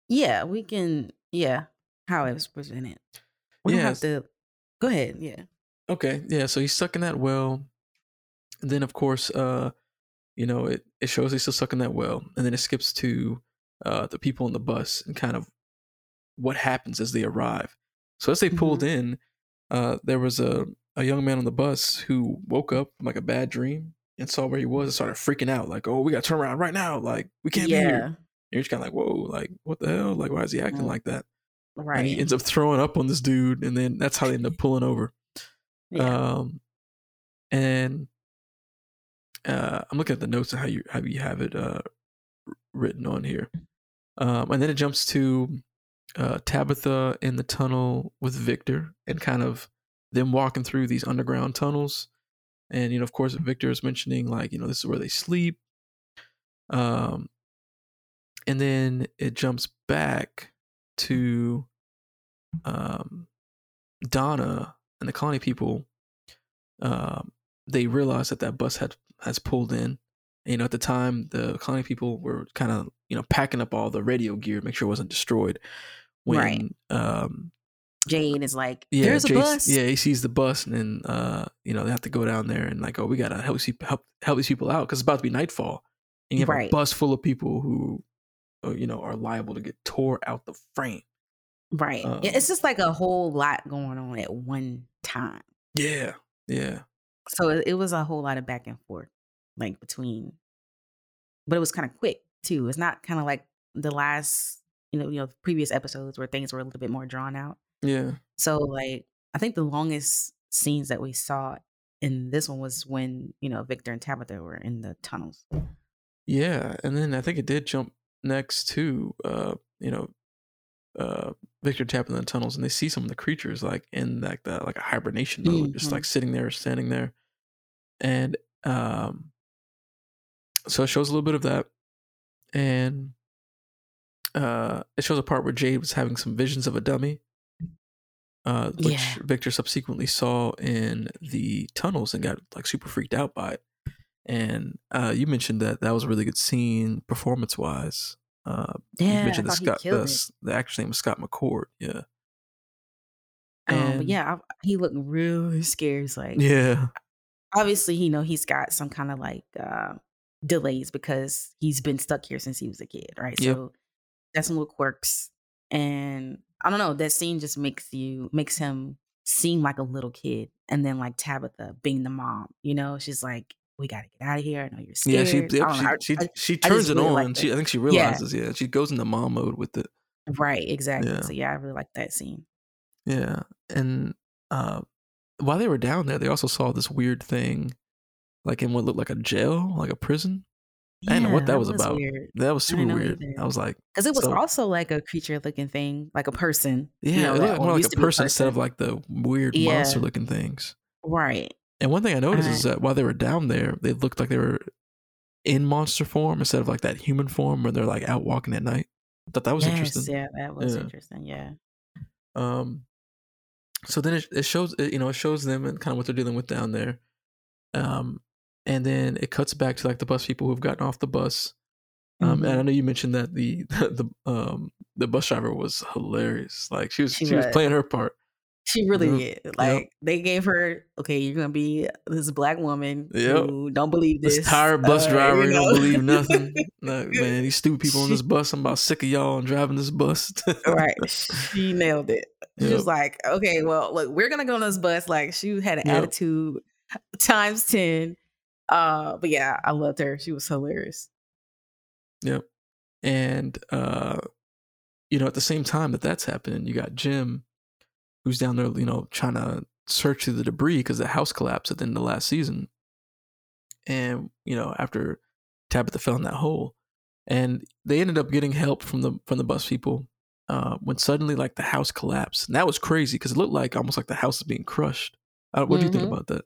Yeah, we can. Yeah, how it was presented. We yeah, don't have to. Go ahead. Yeah. Okay. Yeah. So he's stuck in that well, and then of course, uh, you know, it it shows he's still stuck in that well, and then it skips to uh the people on the bus and kind of what happens as they arrive. So as they pulled mm-hmm. in, uh, there was a, a young man on the bus who woke up from like a bad dream and saw where he was and started freaking out, like, "Oh, we got to turn around right now! Like, we can't yeah. be here." And you're just kind of like, "Whoa! Like, what the hell? Like, why is he acting mm. like that?" Right. And he ends up throwing up on this dude, and then that's how they end up pulling over. Um, and uh, I'm looking at the notes and how you how you have it uh, written on here. Um, and then it jumps to uh, Tabitha in the tunnel with Victor and kind of them walking through these underground tunnels. And, you know, of course, Victor is mentioning, like, you know, this is where they sleep. Um, and then it jumps back to um, Donna and the colony people. Um, they realize that that bus had has pulled in. And, you know, at the time, the colony people were kind of, you know, packing up all the radio gear, to make sure it wasn't destroyed when right. um Jane is like, yeah, "There's a bus." Yeah, he sees the bus, and then uh, you know they have to go down there and like, oh, we gotta help help help these people out because it's about to be nightfall, and you have right. a bus full of people who, uh, you know, are liable to get tore out the frame. Right. Um, it's just like a whole lot going on at one time. Yeah. Yeah. So it, it was a whole lot of back and forth, like between, but it was kind of quick too. It's not kind of like the last you know, you know, previous episodes where things were a little bit more drawn out. Yeah. So like I think the longest scenes that we saw in this one was when, you know, Victor and Tabitha were in the tunnels. Yeah. And then I think it did jump next to uh, you know, uh Victor Tabitha in the tunnels and they see some of the creatures like in like the like a hibernation mode, mm-hmm. just like sitting there, standing there. And um so it shows a little bit of that. And uh, it shows a part where Jade was having some visions of a dummy, uh, which yeah. Victor subsequently saw in the tunnels and got like super freaked out by it. And uh, you mentioned that that was a really good scene performance wise. Uh, yeah, you mentioned the Scott, the, the actor's name was Scott McCord. Yeah. Um, yeah, I, he looked really scared. It's like, yeah, obviously, you know, he's got some kind of like uh, delays because he's been stuck here since he was a kid, right? Yep. So that's some little quirks. And I don't know, that scene just makes you makes him seem like a little kid. And then like Tabitha being the mom, you know, she's like, We gotta get out of here. I know you're scared. Yeah, she yep, she, she, she, turns it really on. Like she I think she realizes, yeah. yeah, she goes into mom mode with it. Right, exactly. Yeah. So yeah, I really like that scene. Yeah. And uh while they were down there, they also saw this weird thing, like in what looked like a jail, like a prison. I didn't know what that, that was, was, about. Weird. That was super weird. Either. I was like, because it was so, also like a creature looking thing, like a person. Yeah, you know, it looked more like a person instead of like the weird yeah. monster looking things. Right. And one thing I noticed Uh, is that while they were down there, they looked like they were in monster form instead of like that human form where they're like out walking at night. I thought that was yes, interesting. yeah, that was Yeah. interesting. Yeah. Um, so then it, it shows, it, you know, it shows them and kind of what they're dealing with down there. Um, and then it cuts back to like the bus people who've gotten off the bus. Um, Mhm. and I know you mentioned that the the um the bus driver was hilarious. Like she was She she, was was. playing her part. She really Yep. did. Like they gave her, okay, you're gonna be this black woman Yep. who don't believe this. This tired bus uh, driver you who don't believe nothing. Like, man, these stupid people on this bus. I'm about sick of y'all and driving this bus. right. She nailed it. She Yep. was like, okay, well, look, we're gonna go on this bus. Like she had an Yep. attitude times 10. Uh, but yeah, I loved her. She was hilarious. Yep. And uh, you know, at the same time that that's happening, you got Jim, who's down there, you know, trying to search through the debris because the house collapsed at the end of the last season. And you know, after Tabitha fell in that hole, and they ended up getting help from the from the bus people. Uh, when suddenly, like the house collapsed, and that was crazy because it looked like almost like the house is being crushed. Uh, what do you think Mhm. about that?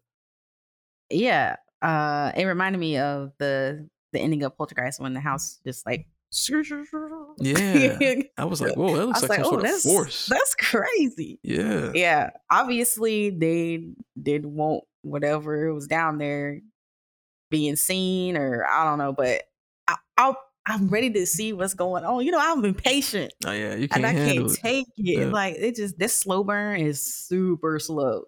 Yeah. Uh it reminded me of the the ending of Poltergeist when the house just like Yeah, I was like, whoa, that looks like, like, some oh, sort of that's force. that's crazy. yeah, Yeah, obviously they didn't want whatever was down there being seen, or I don't know, but I, I'll, I'm ready to see what's going on. You know, I'm impatient oh yeah, you can't and I can't it. take it. Yeah. Like it just this slow burn is super slow.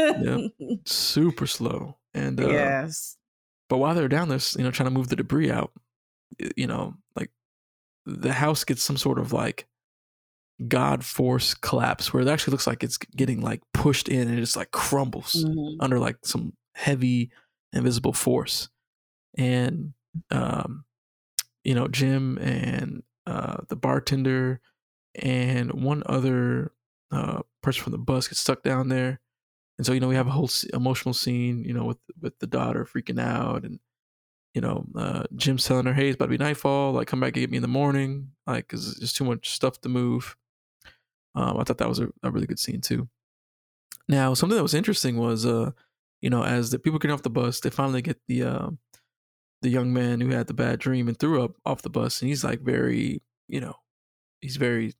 super slow. And uh, yes. but while they're down there, you know, trying to move the debris out, you know, like the house gets some sort of like God force collapse where it actually looks like it's getting like pushed in and it just like crumbles Mhm. under like some heavy invisible force. And um, you know, Jim and uh the bartender and one other uh person from the bus gets stuck down there. And so, you know, we have a whole emotional scene, you know, with with the daughter freaking out and you know, uh Jim's telling her, "Hey, it's about to be nightfall. Like, come back and get me in the morning." Like, cause there's too much stuff to move. Um, I thought that was a, a really good scene too. Now, something that was interesting was, uh, you know, as the people get off the bus, they finally get the uh, the young man who had the bad dream and threw up off the bus, and he's like very, you know, he's very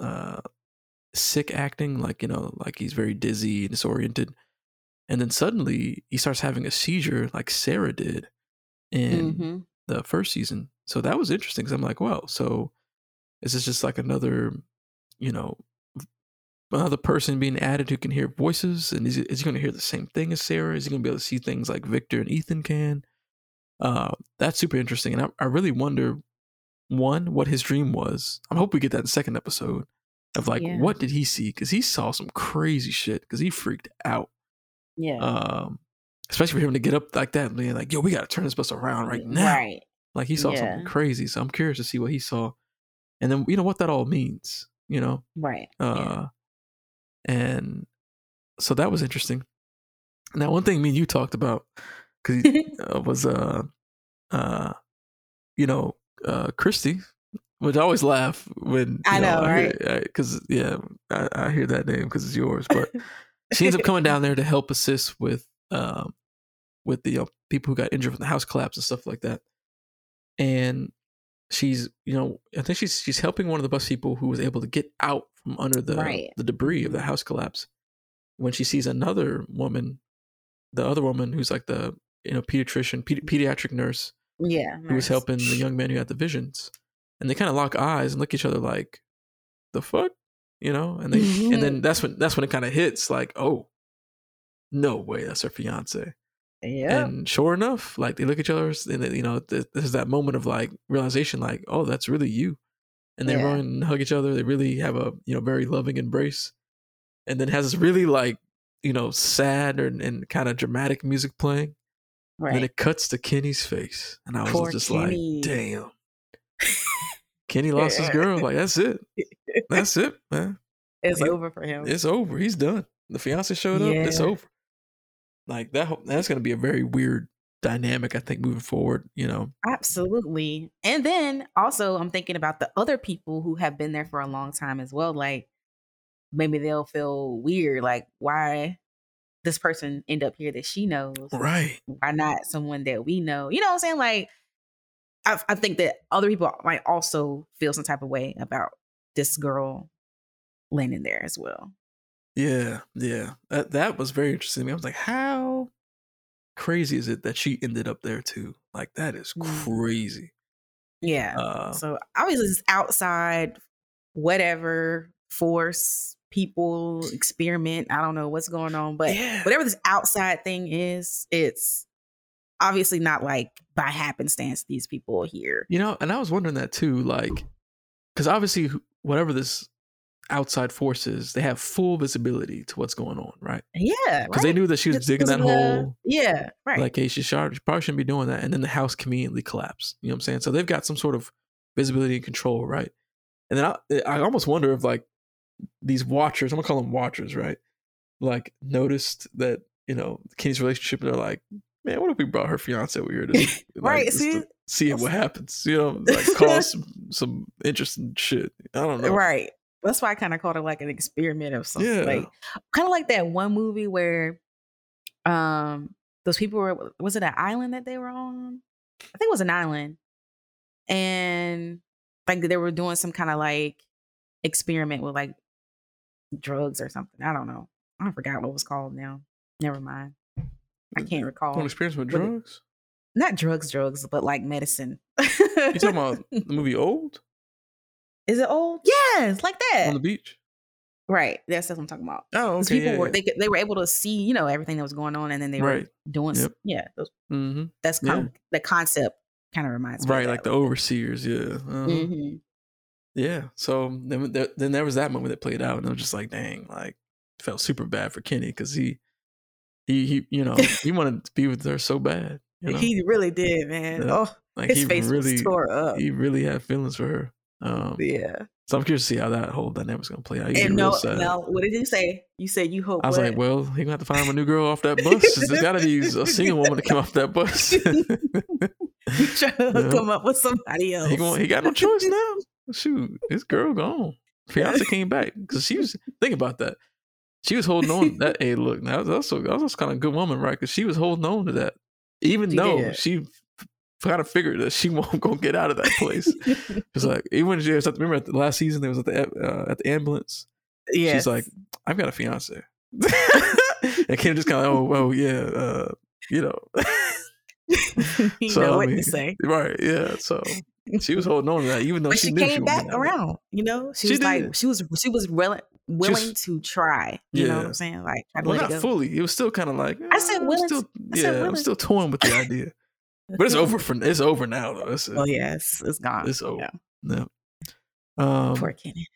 uh, sick acting, like you know, like he's very dizzy and disoriented, and then suddenly he starts having a seizure, like Sarah did in Mhm. the first season. So that was interesting because I'm like, well, so is this just like another, you know, another person being added who can hear voices? And is he, is he going to hear the same thing as Sarah? Is he going to be able to see things like Victor and Ethan can? Uh, that's super interesting. And I, I really wonder, one, what his dream was. I hope we get that in the second episode of like, Yeah. what did he see? Because he saw some crazy shit because he freaked out. Yeah. Um, especially for him to get up like that and being like, yo, we got to turn this bus around right now. Right. Like he saw Yeah. something crazy. So I'm curious to see what he saw. And then you know what that all means, you know? Right. Uh and so that was interesting. Now one thing me and you talked about yeah. uh, was uh uh you know, uh Christy, which I always laugh when I you know, right? Cuz yeah, I, I hear that name cuz it's yours, but she ends up coming down there to help assist with um with the uh, people who got injured from the house collapse and stuff like that. And she's, you know, I think she's she's helping one of the bus people who was able to get out from under the Right. the debris of the house collapse. When she sees another woman, the other woman who's like the you know pediatrician, pedi- pediatric nurse yeah. who was helping the young man who had the visions, and they kind of lock eyes and look at each other like, the fuck, you know, and they and then that's when that's when it kind of hits like, oh, no way, that's her fiance. Yeah. And sure enough, like they look at each other, and you know, th- this is that moment of like realization, like, oh, that's really you. And they Yeah. run and hug each other. They really have a you know very loving embrace, and then has this really like you know sad and, and kind of dramatic music playing. right. And it cuts to Kenny's face, and I was Poor just Kenny. like, damn. Kenny lost his girl. Like that's it. That's it, man. it's he- over for him. It's over. He's done. The fiance showed up. It's over. Like that that's gonna be a very weird dynamic. I think moving forward. You know. Absolutely. And then also, I'm thinking about the other people who have been there for a long time as well. Like maybe they'll feel weird. Like, why this person end up here that she knows? Right. Why not someone that we know? You know what I'm saying? Like, I, I think that other people might also feel some type of way about this girl landing there as well. Yeah, yeah. That that was very interesting. to me. I was like, how crazy is it that she ended up there too? Like that is Mm. crazy. Yeah. Uh, so obviously, it's outside, whatever force, people, experiment. I don't know what's going on, but yeah. whatever this outside thing is, it's obviously not like by happenstance these people are here. You know, and I was wondering that too, like, because obviously, whatever this outside forces they have full visibility to what's going on, right? Yeah, Because they knew that she was digging that the- hole. Yeah, right. Like, hey, she, shot, she probably shouldn't be doing that. And then the house conveniently collapsed. You know what I'm saying? So they've got some sort of visibility and control, right? And then I, I almost wonder if, like, these watchers, I'm going to call them watchers, right? Like, noticed that, you know, Kenny's relationship, and they're like, man, what if we brought her fiance over here to, like, Right, see? to see what happens? You know, like, cause some, some interesting shit. I don't know. Right. That's why I kind of called it like an experiment of something. Yeah. Like kind of like that one movie where um those people were was it an island that they were on? I think it was an island. And like they were doing some kind of like experiment with like drugs or something. I don't know. I forgot what it was called now. Never mind. I can't recall. One experience with drugs? Not drugs, drugs, but like medicine. You talking about the movie Old Is it old? Yes, like that. on the beach? Right. That's what I'm talking about. Oh, okay. people yeah, were they they were able to see you know everything that was going on, and then they Right. were doing Yep. yeah. Those, hmm that's kind of the concept. Kind of reminds me. Right, of like the overseers. Yeah. Uh-huh. hmm Yeah. So then, there, then there was that moment that played out, and I was just like, dang, like felt super bad for Kenny because he, he, he, you know, he wanted to be with her so bad. You know, He really did, man. Yeah. Oh, like his he face really, was tore up. he really had feelings for her. Um, yeah. so I'm curious to see how that whole dynamic's gonna play out. He And no, no. What did you say? You said you hope. I was what? like, well, he gonna have to find him a new girl off that bus. There's got to be a single woman to come off that bus. you trying to hook Yeah. him up with somebody else. he, going, he got no choice now. Shoot, his girl gone. Fiance came back because she was think about that. She was holding on. That hey, look, that was also that was kind of a good woman, right? Because she was holding on to that, even She though did. she kind of figured that she won't go get out of that place. It's like even when she was at the, remember at the last season, they was at the uh, at the ambulance. yes. She's like, I've got a fiance, and Kim just kind of, oh, oh yeah, uh, you know, you so, know I what mean, to say. right? Yeah, so she was holding on to that, even though she, she, knew came wasn't back around. You know, she, She was like she was she was willing willing to try. You know what Yeah. I'm saying? Like Well, not fully. It was still kind of like I said eh, willing Still, I said yeah, I'm still toying with the idea, but it's over for it's over now though. It's, Oh yes, it's gone. it's over. Yeah. Um, Poor Kenny.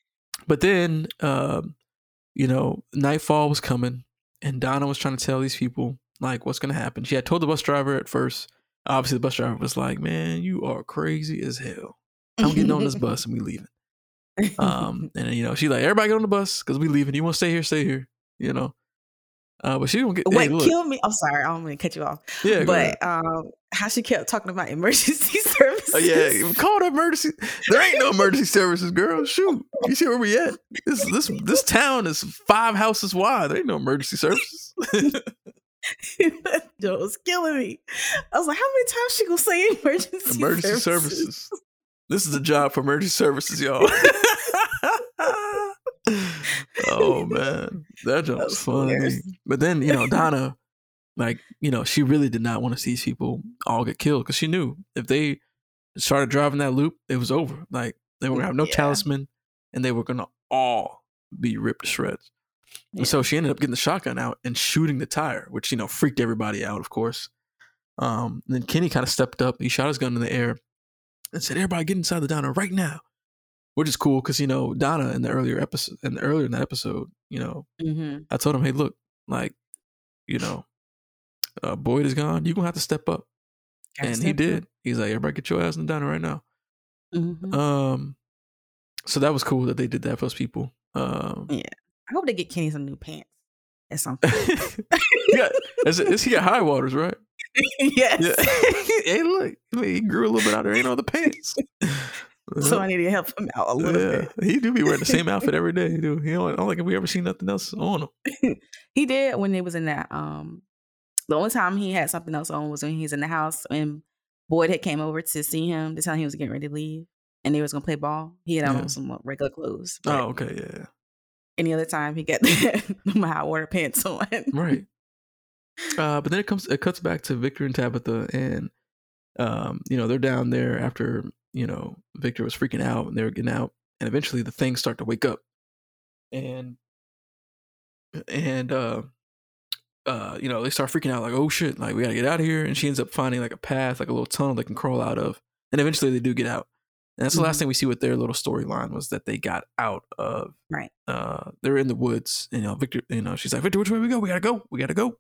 but then, um, you know, nightfall was coming, and Donna was trying to tell these people like what's gonna happen. She had told the bus driver at first. Obviously, the bus driver was like, "Man, you are crazy as hell. I'm getting on this bus and we leaving." Um, and then, you know, she's like, "Everybody get on the bus because we leaving. You want to stay here? Stay here." You know. Uh, but she don't get. what hey, killed me? I'm sorry, I don't mean to cut you off. yeah, but um, how she kept talking about emergency services. Oh yeah, call the emergency. There ain't no emergency services, girl. Shoot, you see where we at? This this this town is five houses wide. There ain't no emergency services. Joe was killing me. I was like, how many times she gonna say emergency services? emergency services? services. This is a job for emergency services, y'all. oh man, that joke was funny. But then you know Donna, like you know, she really did not want to see these people all get killed because she knew if they started driving that loop, it was over. Like they were gonna have no Yeah. talisman, and they were gonna all be ripped to shreds. Yeah. So she ended up getting the shotgun out and shooting the tire, which you know freaked everybody out, of course. Um, and then Kenny kind of stepped up. He shot his gun in the air and said, "Everybody, get inside the diner right now," which is cool because you know Donna in the earlier episode, and earlier in that episode, you know, Mhm. I told him, "Hey, look, like, you know, uh, Boyd is gone. You are gonna have to step up," Gotta and he did. up. He's like, "Everybody, get your ass in the diner right now." Mhm. Um, so that was cool that they did that for those people. Um, I hope they get Kenny some new pants at some point. got, is, he got high waters, right? yes. Yeah. hey, look, I mean, he grew a little bit out there. Ain't no other pants. So I need to help him out a little yeah, bit. he do be wearing the same outfit every day, dude. He don't, I don't think we ever seen nothing else on him. he did when he was in that. Um, the only time he had something else on was when he was in the house and Boyd had came over to see him to tell him he was getting ready to leave and they was gonna play ball. He had Yeah. on some regular clothes. Oh, okay, yeah, Any other time he got the hot water pants on. right. Uh, but then it comes, it cuts back to Victor and Tabitha, and um, you know they're down there after you know Victor was freaking out and they were getting out, and eventually the things start to wake up, and and uh, uh, you know they start freaking out like oh shit, like we gotta get out of here, and she ends up finding like a path, like a little tunnel they can crawl out of, and eventually they do get out. And that's the last Mhm. thing we see with their little storyline was that they got out of Right. uh they're in the woods and you know Victor you know she's like Victor which way we go we gotta go we gotta go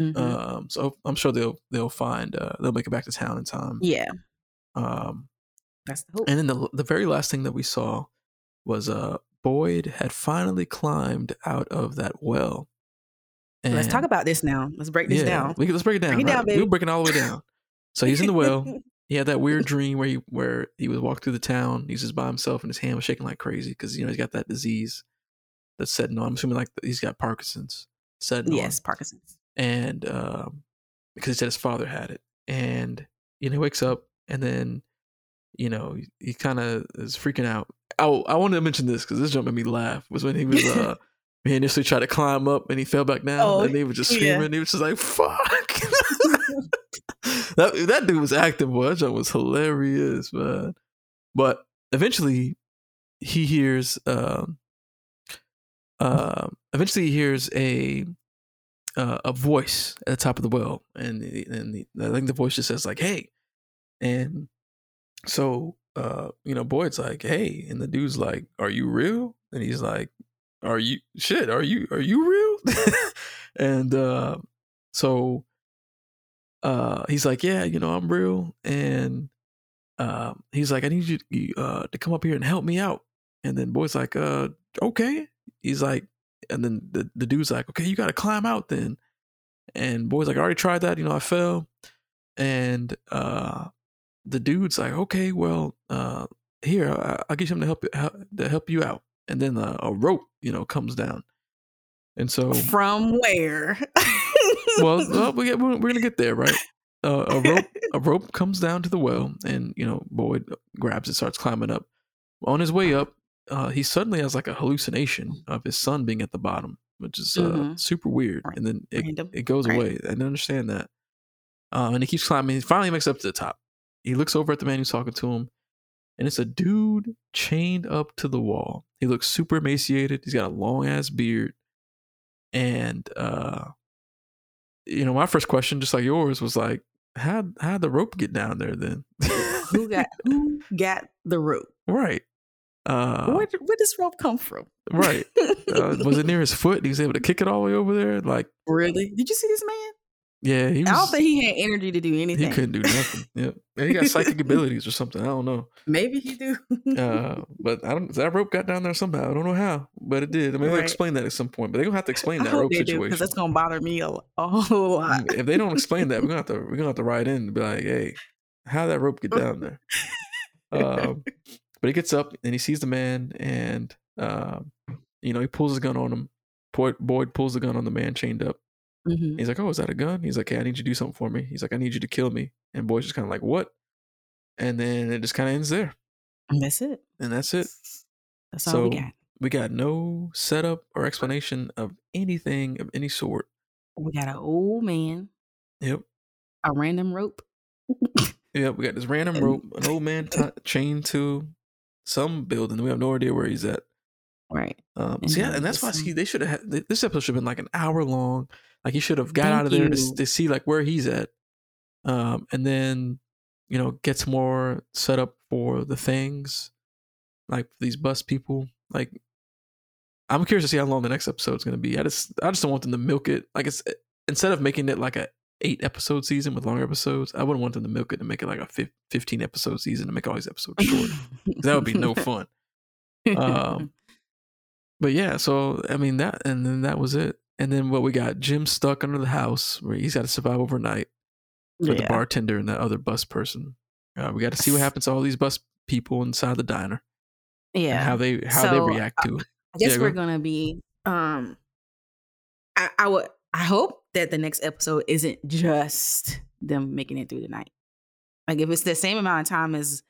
Mhm. um, so I'm sure they'll they'll find uh, they'll make it back to town in time. yeah, Um, that's the hope. and then the the very last thing that we saw was uh Boyd had finally climbed out of that well. Let's talk about this now. Let's break this yeah, down. We, let's break it down. Break it right? down, We'll baby. break it all the way down. So he's in the well. He had that weird dream where he where he was walking through the town. He's just by himself, and his hand was shaking like crazy because you know he's got that disease that's setting on. I'm assuming like he's got Parkinson's setting on yes, Parkinson's. and um, because he said his father had it, and you know he wakes up, and then you know he, he kind of is freaking out. Oh, I wanted to mention this because this jump made me laugh. Was when he was uh, he initially tried to climb up and he fell back down, Oh, and they were just yeah. screaming. He was just like "fuck." that that dude was acting, boy. That jump was hilarious, man. But eventually, he hears. Um, uh, eventually, he hears a uh, a voice at the top of the well, and and the, I think the voice just says like, "Hey," and so uh, you know, Boyd's like, "Hey," and the dude's like, "Are you real?" And he's like, "Are you shit? Are you are you real?" and uh, so uh, he's like, "Yeah, you know, I'm real," and um, he's like, "I need you you, uh, to come up here and help me out." And then Boyd's like, "Uh, okay." He's like, and then the, the dude's like, okay, you got to climb out then. And Boyd's like, I already tried that. You know, I fell. And uh, the dude's like, okay, well, uh, here, I, I'll get you something to help, you- to help you out. And then uh, a rope, you know, comes down. And so, From where? well, well we get, we're, we're gonna get there, right? Uh, a rope, a rope comes down to the well, and you know, Boyd grabs it, starts climbing up. On his way up, uh, he suddenly has like a hallucination of his son being at the bottom, which is uh, Mhm. super weird. Right. And then it, Random. it goes Right. away. I didn't understand that. Um, and he keeps climbing. He finally makes it up to the top. He looks over at the man who's talking to him, and it's a dude chained up to the wall. He looks super emaciated. He's got a long ass beard, and uh, you know, my first question, just like yours, was like, how how'd the rope get down there then? who got who got the rope? right? Uh, where, where does rope come from? right. Uh, was it near his foot? He was able to kick it all the way over there. Like, really? Did you see this man? Yeah, he was. I don't think he had energy to do anything. he couldn't do nothing. Yeah, he got psychic abilities or something. I don't know. Maybe he do. Uh, but I don't. That rope got down there somehow. I don't know how, but it did. I mean, they'll explain that at some point. But they're gonna have to explain that rope situation. because that's gonna bother me a, a whole lot. if they don't explain that, we're gonna have to we're gonna have to write in and be like, hey, how did that rope get down there? um, but he gets up and he sees the man, and um, you know he pulls his gun on him. Boyd, Boyd pulls the gun on the man chained up. Mhm. He's like, "Oh, is that a gun?" He's like, "Hey, I need you to do something for me." He's like, "I need you to kill me." And Boyd's just kind of like, "What?" And then it just kind of ends there, And that's it. and that's it. That's all we got. We got no setup or explanation of anything of any sort. We got an old man, Yep. a random rope. Yep. We got this random rope, an old man t- chained to some building. We have no idea where he's at. Right. Um, And so yeah, and that's why see, they should have this episode should have been like an hour long. Like he should have got Thank out of there to, to see like where he's at, um, and then you know gets more set up for the things, like these bus people. Like I'm curious to see how long the next episode is going to be. I just I just don't want them to milk it. Like it's instead of making it like a eight episode season with longer episodes, I wouldn't want them to milk it and make it like a 15 episode season to make all these episodes short. that would be no fun. Um, But yeah, so I mean that, and then that was it. And then what we got? Jim stuck under the house where he's got to survive overnight for the bartender and that other bus person. Uh, we got to see what happens to all these bus people inside the diner Yeah. and how they how they react to it. I guess Yeah, we're ahead. gonna be um I, I would I hope that the next episode isn't just them making it through the night. Like if it's the same amount of time as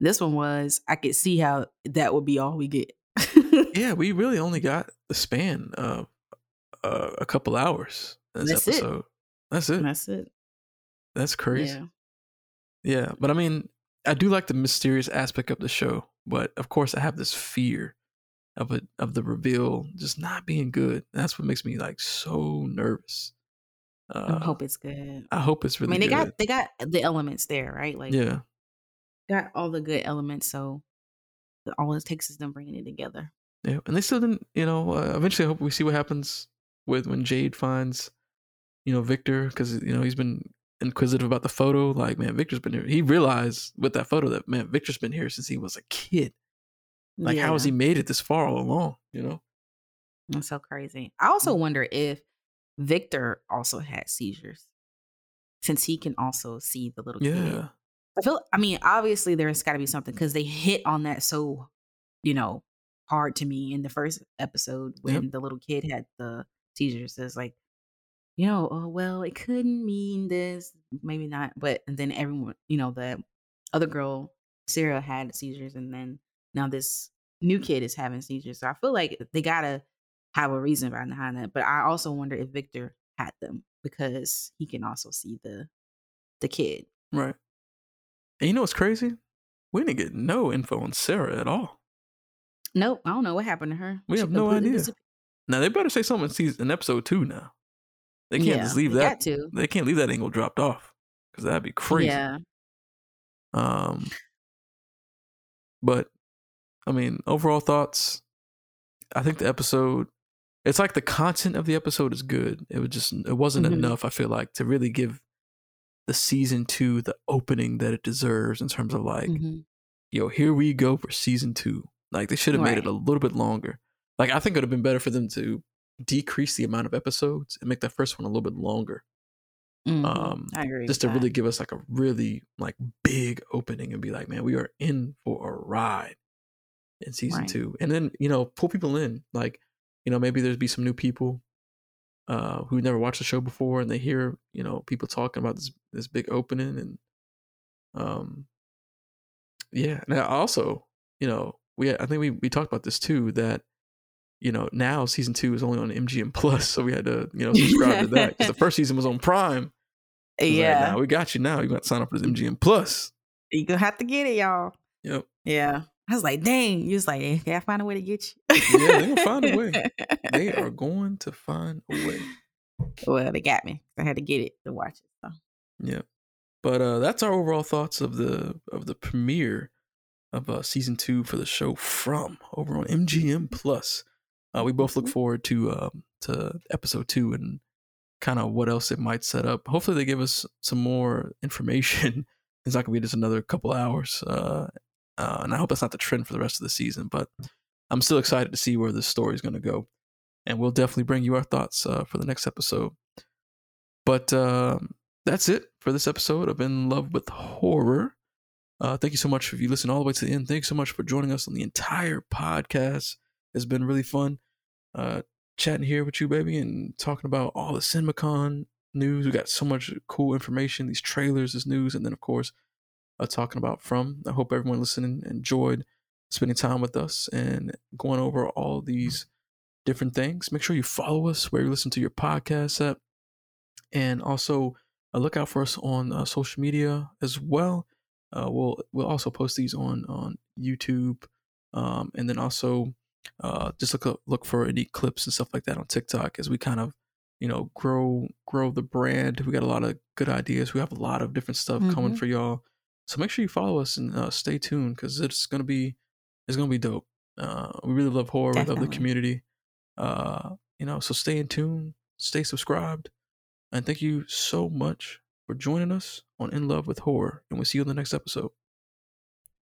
this one was, I could see how that would be all we get. Yeah, we really only got the span of uh, a couple hours this That's it. That's it. That's it. That's crazy. Yeah. Yeah, but I mean, I do like the mysterious aspect of the show, but of course, I have this fear of it of the reveal just not being good. That's what makes me like so nervous. I Uh, hope it's good. I hope it's really. I mean, they good. got they got the elements there, right? Like yeah, got all the good elements. So all it takes is them bringing it together. yeah, and they still didn't. You know, uh, eventually, I hope we see what happens with when Jade finds, you know, Victor because you know he's been inquisitive about the photo. Like, man, Victor's been here. He realized with that photo that man, Victor's been here since he was a kid. Like, how has he made it this far all along? You know. That's so crazy. I Mm. also wonder if Victor also had seizures, since he can also see the little kid. Yeah. I feel. I mean, obviously there's got to be something because they hit on that so, you know, hard to me in the first episode when the little kid had the seizures. It's like, you know, oh well, it couldn't mean this, maybe not, but and then everyone, you know, the other girl Sarah had seizures, and then now this new kid is having seizures. So I feel like they gotta have a reason behind that. But I also wonder if Victor had them because he can also see the the kid. Right. And you know what's crazy? We didn't get no info on Sarah at all. Nope, I don't know what happened to her. We She have no idea. disappeared. Now they better say something in season in episode two now. They can't Yeah, just leave that. to. They can't leave that angle dropped off because that'd be crazy. Yeah, Um. But, I mean, overall thoughts. I think the episode. It's like the content of the episode is good. It was just it wasn't Mhm. enough. I feel like to really give the season two the opening that it deserves in terms of like Mhm. yo, here we go for season two. Like they should have made it a little bit longer. Like I think it would have been better for them to decrease the amount of episodes and make that first one a little bit longer. Mhm. Um, I agree. just to really give us like a really like big opening and be like, man, we are in for a ride in season Right. two. And then, you know, pull people in. Like, you know, maybe there's be some new people uh who never watched the show before and they hear, you know, people talking about this this big opening and um yeah. Now also, you know, we I think we we talked about this too, that you know, now season two is only on MGM Plus, so we had to, you know, subscribe to that. Because the first season was on Prime. Like, yeah, nah, we got you now. You got to sign up for this MGM Plus. you gonna have to get it, y'all. Yep. Yeah, I was like, dang. You was like, hey, can I find a way to get you? Yeah, they gonna find a way. They are going to find a way. Well, they got me. I had to get it to watch it. So. Yeah. But uh that's our overall thoughts of the of the premiere of uh season two for the show from over on MGM Plus. Uh we both look Mhm. forward to um to episode two and kind of what else it might set up. Hopefully they give us some more information. It's not gonna be just another couple hours. Uh, uh and I hope that's not the trend for the rest of the season, but I'm still excited to see where this story is gonna go. And we'll definitely bring you our thoughts uh, for the next episode. But um, that's it for this episode of In Love with Horror. Uh, thank you so much if you listen all the way to the end. Thanks so much for joining us on the entire podcast. It's been really fun uh, chatting here with you, baby, and talking about all the CinemaCon news. We got so much cool information, these trailers, this news, and then of course, uh, talking about From. I hope everyone listening enjoyed spending time with us and going over all these different things. Make sure you follow us where you listen to your podcast at, and also uh, look out for us on uh, social media as well. Uh, we'll we'll also post these on on YouTube, um, and then also uh, just look up, look for any clips and stuff like that on TikTok as we kind of you know grow grow the brand. We got a lot of good ideas. We have a lot of different stuff coming Mhm. for y'all. So make sure you follow us and uh, stay tuned because it's gonna be it's gonna be dope. Uh, we really love horror. We love the community. Uh, you know, so stay in tune, stay subscribed, and thank you so much for joining us on In Love with Horror. And we'll see you in the next episode.